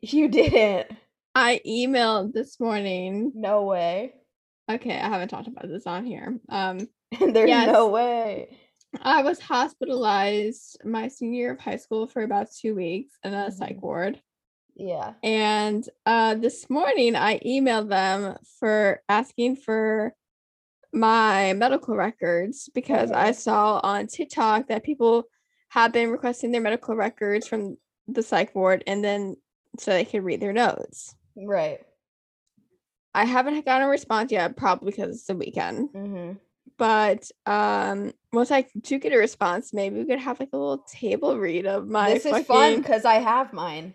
You didn't. I emailed this morning. No way. Okay, I haven't talked about this on here. Um, *laughs* There's Yes. no way. I was hospitalized my senior year of high school for about two weeks in a psych Mhm. ward. Yeah. And uh, this morning, I emailed them for asking for my medical records because I saw on TikTok that people have been requesting their medical records from the psych ward and then so they could read their notes. Right. I haven't gotten a response yet, probably because it's the weekend. Mm-hmm. But um, once I do get a response, maybe we could have like a little table read of my. This is fucking, fun because I have mine.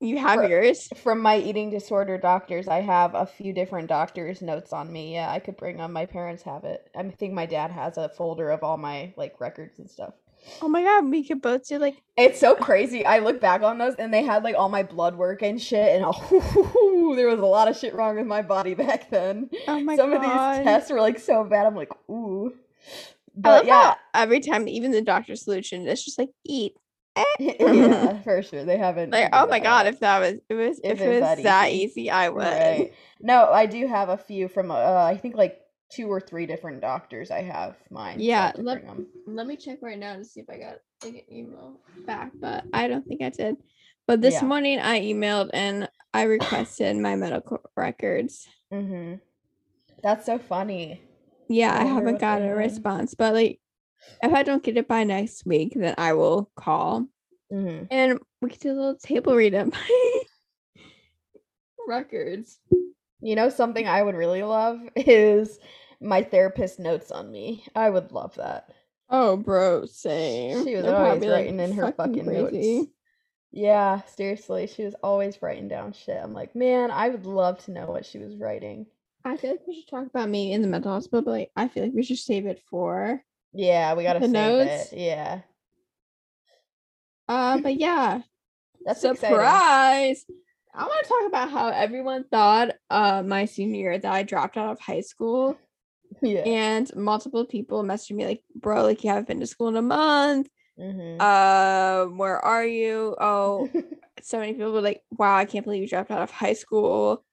You have for- yours. From my eating disorder doctors, I have a few different doctors' notes on me. Yeah, I could bring them. My parents have it. I think my dad has a folder of all my like records and stuff. Oh my god, we could both do like It's so crazy. I look back on those and they had like all my blood work and shit, and oh, *laughs* there was a lot of shit wrong with my body *laughs* back then. oh my god, Some god. of these tests were like so bad. I'm like, ooh. I But love yeah, how every time, even the doctor solution, it's just like eat. *laughs* yeah, for sure. They haven't. Like, oh my god, out. if that was it was if, it was that, easy. I would. Right. No, I do have a few from uh, I think like two or three different doctors. I have mine. Yeah, to let- Let me check right now to see if I got like an email back, but I don't think I did. But this Yeah. morning I emailed and I requested my medical records. Mhm. That's so funny. Yeah, I wonder haven't got a response, but like if I don't get it by next week, then I will call hmm and we can do a little table read of my *laughs* records. You know, something I would really love *laughs* is my therapist notes on me. I would love that. Oh, bro, same. She was They're always probably, like, writing in her fucking notes. crazy. Yeah, seriously, she was always writing down shit. I'm like, man, I would love to know what she was writing. I feel like we should talk about me in the mental hospital, but like I feel like we should save it for. Yeah, we gotta The save notes? it. Yeah, Uh, but yeah, that's exciting. I want to talk about how everyone thought uh my senior year that I dropped out of high school, *laughs* Yeah. and multiple people messaged me like, "Bro, like you haven't been to school in a month. Mhm. Uh, where are you? Oh, *laughs* so many people were like, "Wow, I can't believe you dropped out of high school,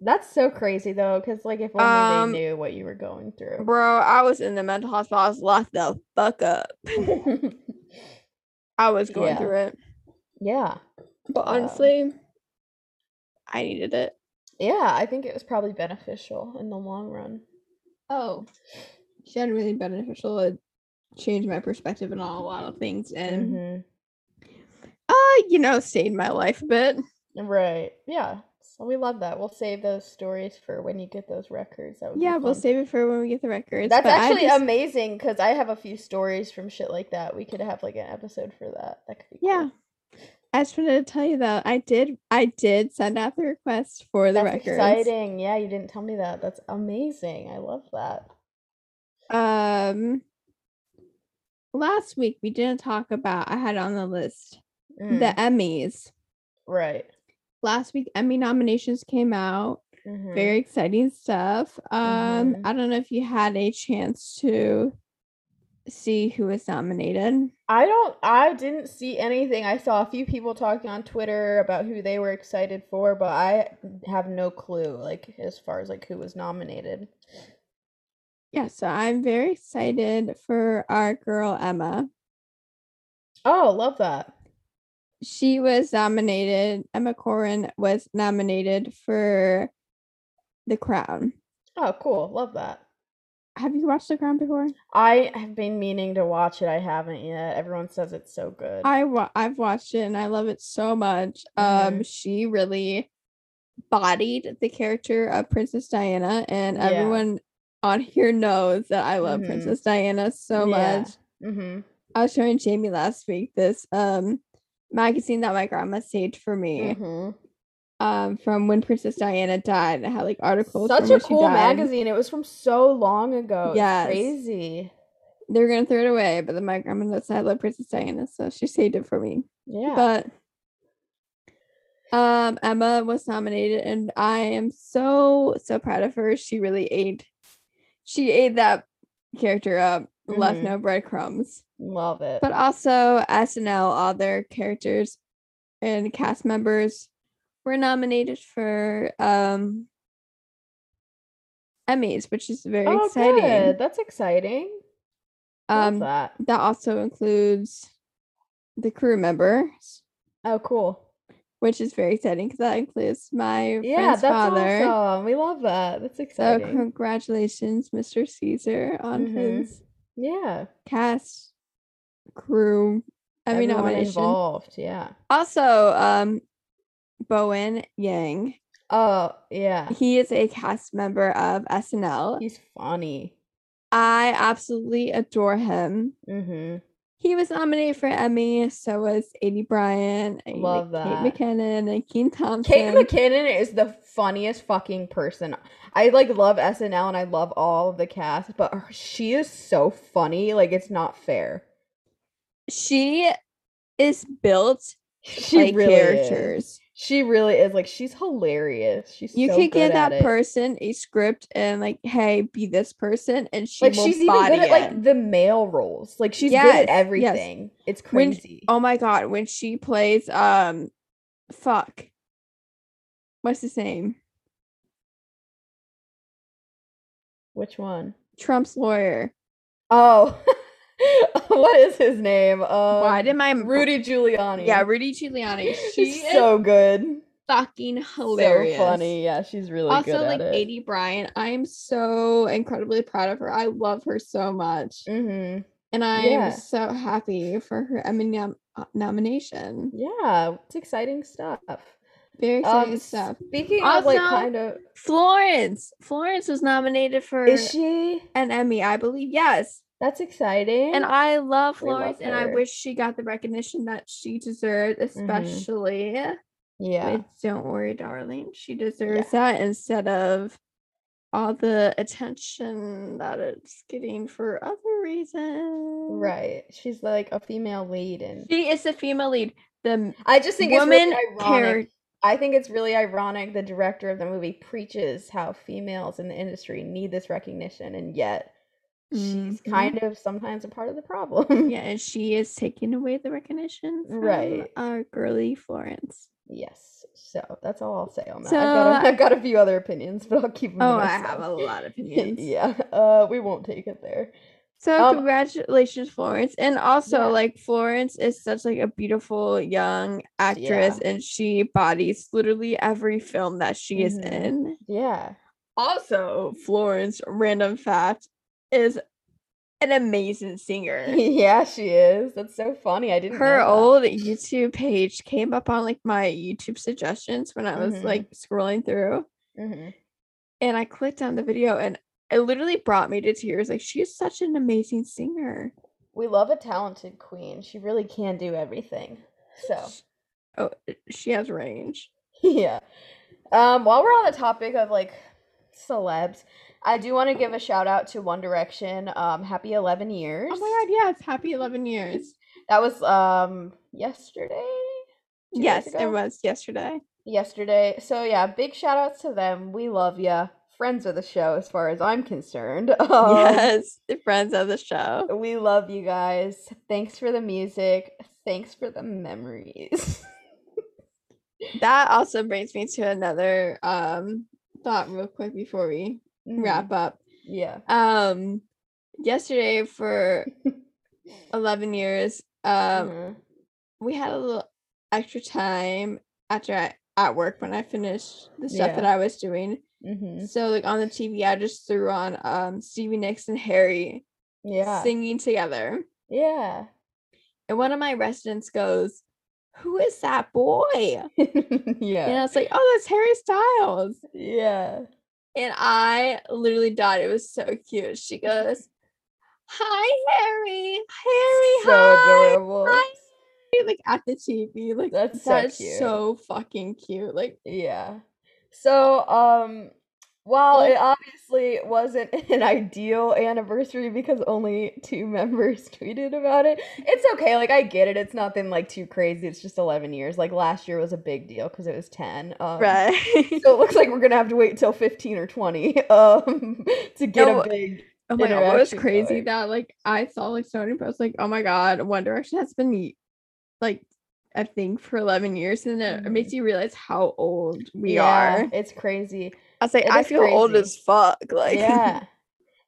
That's so crazy though, because like if only Um, they knew what you were going through. bro." I was in the mental hospital. I was locked the fuck up. *laughs* I was going Yeah. through it, yeah. but Um, honestly, I needed it. Yeah, I think it was probably beneficial in the long run. Oh, she had really beneficial. It changed my perspective on a lot of things, and Mhm. uh, you know, saved my life a bit. Right. Yeah. So we love that. We'll save those stories for when you get those records. That would Yeah, we'll save it for when we get the records. That's but actually just- amazing because I have a few stories from shit like that. We could have like an episode for that. That could be cool. I just wanted to tell you though, I did I did send out the request for the That's records. exciting. Yeah, you didn't tell me that. That's amazing. I love that. Um last week we didn't talk about I had on the list Mm, the Emmys. right. Last week Emmy nominations came out. Mhm. Very exciting stuff. Um Mhm. I don't know if you had a chance to see who was nominated. I don't I didn't see anything. I saw a few people talking on Twitter about who they were excited for, but I have no clue like as far as like who was nominated. Yeah, so I'm very excited for our girl Emma. Oh, love that. She was nominated, Emma Corrin was nominated for The Crown. Oh, cool. Love that. Have you watched The Crown before? I have been meaning to watch it. I haven't yet. Everyone says it's so good. I wa- I've watched it and I love it so much. Um she really bodied the character of Princess Diana and Yeah. everyone on here knows that I love Mhm. Princess Diana so Yeah. much. mm-hmm. I was showing Jamie last week this um magazine that my grandma saved for me Mm-hmm. Um from when Princess Diana died. It had like articles. Such a cool magazine. It was from so long ago. Yes. crazy. They were gonna throw it away, but then my grandma knows I love Princess Diana, so she saved it for me. Yeah. But um Emma was nominated and I am so so proud of her. She really ate she ate that character up, left Mhm. no breadcrumbs. love it. But also SNL, all their characters and cast members were nominated for um Emmys, which is very oh, exciting. good. That's exciting. Um that. that also includes the crew members, Oh, cool. which is very exciting because that includes my Yeah, friend's that's father. awesome. We love that. That's exciting. So congratulations, Mr. Caesar, on Mhm. his yeah. cast crew Emmy nomination. involved. Yeah. Also, um, Bowen Yang. Oh, yeah. He is a cast member of SNL. He's funny. I absolutely adore him. Mm-hmm. He was nominated for Emmy. So was Aidy Bryant, Love that. Kate McKinnon, and Kenan Thompson. Kate McKinnon is the funniest fucking person. I like love SNL and I love all of the cast, but she is so funny. Like it's not fair. She is built She like really is. She really is. Like she's hilarious. She's You so could good give at that it. person a script and like, hey, be this person, and she Like she's even good at it. like the male roles. Like she's good Yes, at yes. everything. It's When- crazy. oh my god, when she plays um, fuck, what's his name? Which one? Trump's lawyer. Oh, *laughs* *laughs* what is his name? Um, Why did my Rudy Giuliani? Yeah, Rudy Giuliani. *laughs* She's so good. fucking hilarious. So funny. Yeah, she's really also, good like at it. Aidy Bryant, I'm so incredibly proud of her. I love her so much, Mm-hmm. and I'm Yeah. so happy for her Emmy nom- uh, nomination. Yeah, it's exciting stuff. Very exciting Um, stuff. Speaking of like kind of, Florence, Florence was nominated for is she? an Emmy, I believe. Yes, That's exciting. and I love Florence, and I wish she got the recognition that she deserved, mm-hmm. especially. yeah, with Don't Worry, Darling. She deserves that instead of all the attention that it's getting for other reasons. right. She's like a female lead, and She is the female lead. The I just think woman it's really ironic. I think it's really ironic the director of the movie preaches how females in the industry need this recognition and yet she's Mhm. kind of sometimes a part of the problem. Yeah, and she is taking away the recognition from Right. our girly Florence. Yes. So that's all I'll say on that. So, I've, got a, I've got a few other opinions, but I'll keep them. Oh, I have a lot of *laughs* opinions. yeah. Uh, we won't take it there. So Um, congratulations, Florence. And also Yeah. like Florence is such like a beautiful young actress and she bodies literally every film that she is Mhm. in. Yeah. Also, Florence, random fact, is an amazing singer. *laughs* yeah, she is. That's so funny. I didn't. Her old YouTube page came up on like my YouTube suggestions when I was Mhm. like scrolling through. Mhm. And I clicked on the video and it literally brought me to tears. Like she's such an amazing singer. We love a talented queen. She really can do everything. So. Oh, she has range. *laughs* yeah. Um, while we're on the topic of like celebs, I do want to give a shout out to One Direction. Um, happy eleven years. Oh my god, yes, happy 11 years. That was um yesterday. Yes, it was yesterday. Yesterday. So yeah, big shout outs to them. We love ya. Friends of the show, as far as I'm concerned. *laughs* Um, yes, friends of the show. We love you guys. Thanks for the music. Thanks for the memories. *laughs* That also brings me to another um thought real quick before we Mhm. wrap up. Yeah. Um yesterday for *laughs* 11 years um Mhm. we had a little extra time after I, at work when I finished the stuff Yeah. that I was doing. Mhm. So like on the TV I just threw on um Stevie Nicks and Harry Yeah. singing together. Yeah. And one of my residents goes, Who is that boy? *laughs* Yeah. And. I was like, Oh, that's Harry Styles. Yeah. And I literally died. It was so cute. She goes, *laughs* Hi, Harry. Harry, So hi. adorable. Hi. Like at the TV. Like That's so cute. so fucking cute. Like Yeah. So, um, Well- it obviously wasn't *laughs* an ideal anniversary because only two members *laughs* tweeted about it, it's okay. Like, I get it. It's nothing like too crazy. It's just 11 years. Like, last year was a big deal because it was 10. Um, right. So it looks like we're gonna have to wait till 15 or 20 *laughs* um, to get No, a big. Oh my god, what was crazy going. that like I saw like so many posts like, oh my god, One Direction has been like a thing for 11 years and it, it makes you realize how old we Yeah, are. It's crazy. I was like, it I feel old as fuck. *laughs* Like yeah.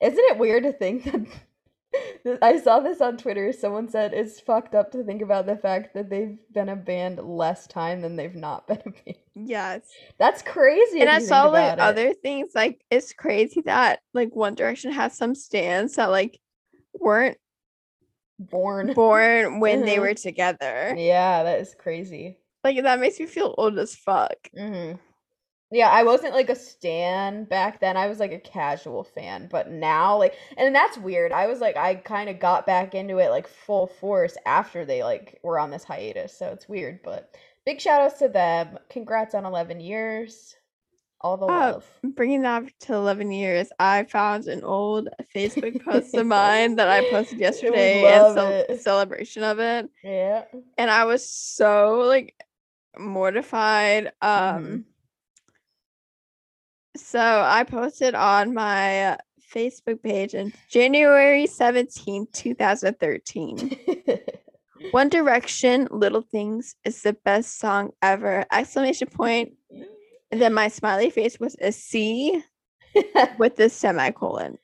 Isn't it weird to think *laughs* that I saw this on Twitter. Someone said it's fucked up to think about the fact that they've been a band less time than they've not *laughs* been a band. yes. That's crazy. And I saw like it. other things like it's crazy that like One Direction has some stands that like weren't born. born when they Mhm. were together. Yeah, that is crazy. Like that makes me feel old as fuck. hmm Yeah, I wasn't like a stan back then. I was like a casual fan, but now like, and that's weird. I was like, I kind of got back into it like full force after they like were on this hiatus, so it's weird. But big shout outs to them. Congrats on eleven years. All the Oh, love. Bringing that to 11 years, I found an old Facebook *laughs* post of mine that I posted yesterday in love cel- celebration of it. Yeah. And I was so like mortified. Um Mhm. So I posted on my Facebook page in January 17, 2013. *laughs* One Direction, Little Things is the best song ever. Exclamation point. And then my smiley face was a C *laughs* with the semicolon.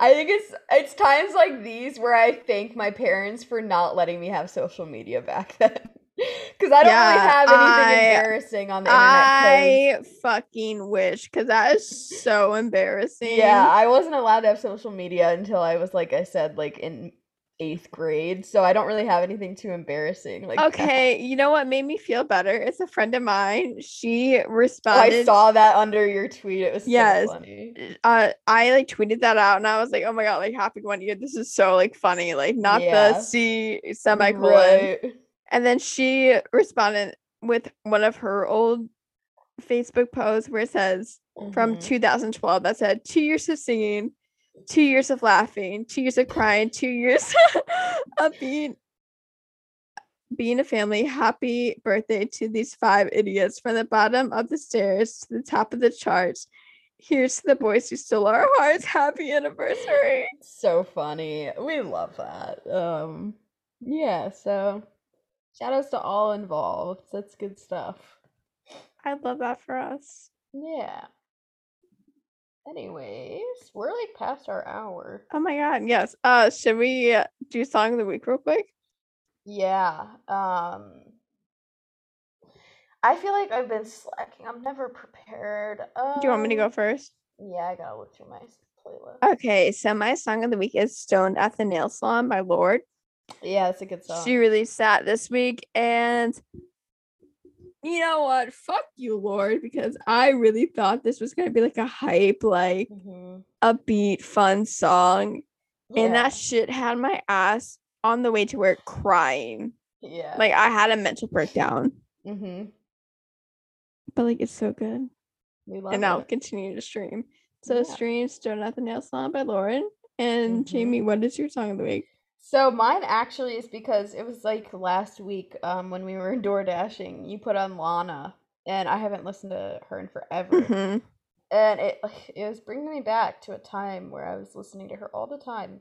I think it's it's times like these where I thank my parents for not letting me have social media back then. *laughs* Because I don't really have anything I- embarrassing on the internet. 'cause- I fucking wish because that is so embarrassing. Yeah, I wasn't allowed to have social media until I was like I said, like in eighth grade. So I don't really have anything too embarrassing. Like that. Okay, you know what made me feel better? It's a friend of mine. She Oh, I saw that under your tweet. It was Yes. so funny. uh, I like tweeted that out, and I was like, "Oh my god, like happy one year! This is so like funny, like not Yeah. the C semicolon." Right. And then she responded with one of her old Facebook posts where it says from Mhm. 2012 that said two years of singing, two years of laughing, two years of crying, two years *laughs* of being being a family, happy birthday to these five idiots from the bottom of the stairs to the top of the charts. Here's to the boys who stole our hearts. Happy anniversary. So funny. We love that. Um yeah, so shout outs to all involved. That's good stuff. I love that for us. Yeah. Anyways, we're like past our hour. Oh my god, yes. Uh should we do song of the week real quick? Yeah. Um I feel like I've been slacking. I'm never prepared. Um, Do you want me to go first? Yeah, I gotta look through my playlist. Okay, so my song of the week is Stoned at the Nail Salon by Lorde. Yeah, it's a good song. She released that this week and you know what? Fuck you, Lorde, because I really thought this was gonna be like a hype, like hmm upbeat, fun song. And that shit had my ass on the way to work crying. yeah. Like I had a mental breakdown. mm-hmm. But like it's so good. We love and I'll continue to stream. So Yeah. stream Stone at the Nail Salon by Lauren. And Mhm. Jamie, what is your song of the week? So mine actually is because it was like last week, um, when we were *laughs* door dashing, you put on Lana, and I haven't listened to her in forever. Mhm. and it it was bringing me back to a time where I was listening to her all the time.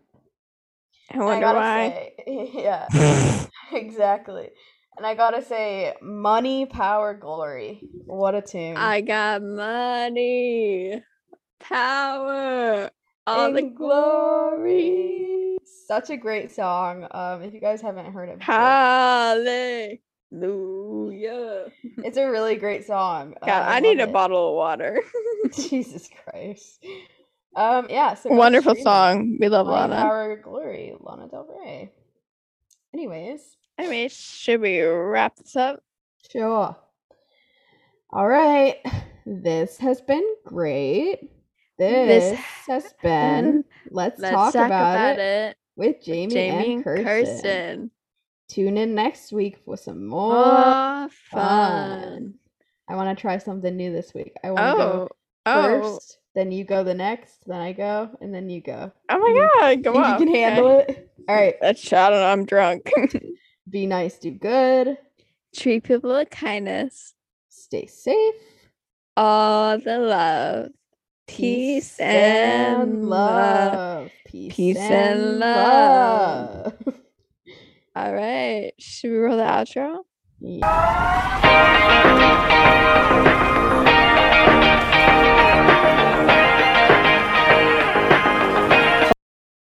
I And I wonder why. say, *laughs* yeah, *laughs* exactly. And I gotta say, money, power, glory. What a tune! I got money, power, all the And glory. Such a great song. Um, if you guys haven't heard it, before, Hallelujah. *laughs* it's a really great song. Uh, God, I need a love bottle of water. *laughs* Jesus Christ. Um, yeah. So Wonderful it. song. We love Lana. Our glory. Lana Del Rey. Anyways. Anyway, should we wrap this up? Sure. All right. This has been great. This, This has been. Let's, Let's talk, talk about, about it, it. With Jamie, Jamie and Kirsten. Kirsten. Tune in next week for some more More fun. fun. I want to try something new this week. I want to Oh, go oh, first, then you go the next, then I go, and then you go. oh my God! Go on. you can handle it? All right. That's shot and I'm drunk. *laughs* Be nice, do good, Treat people with kindness. stay safe. All the love. Peace, and love. Peace, Peace and and love. love. *laughs* All right. Should we roll the outro? Yeah.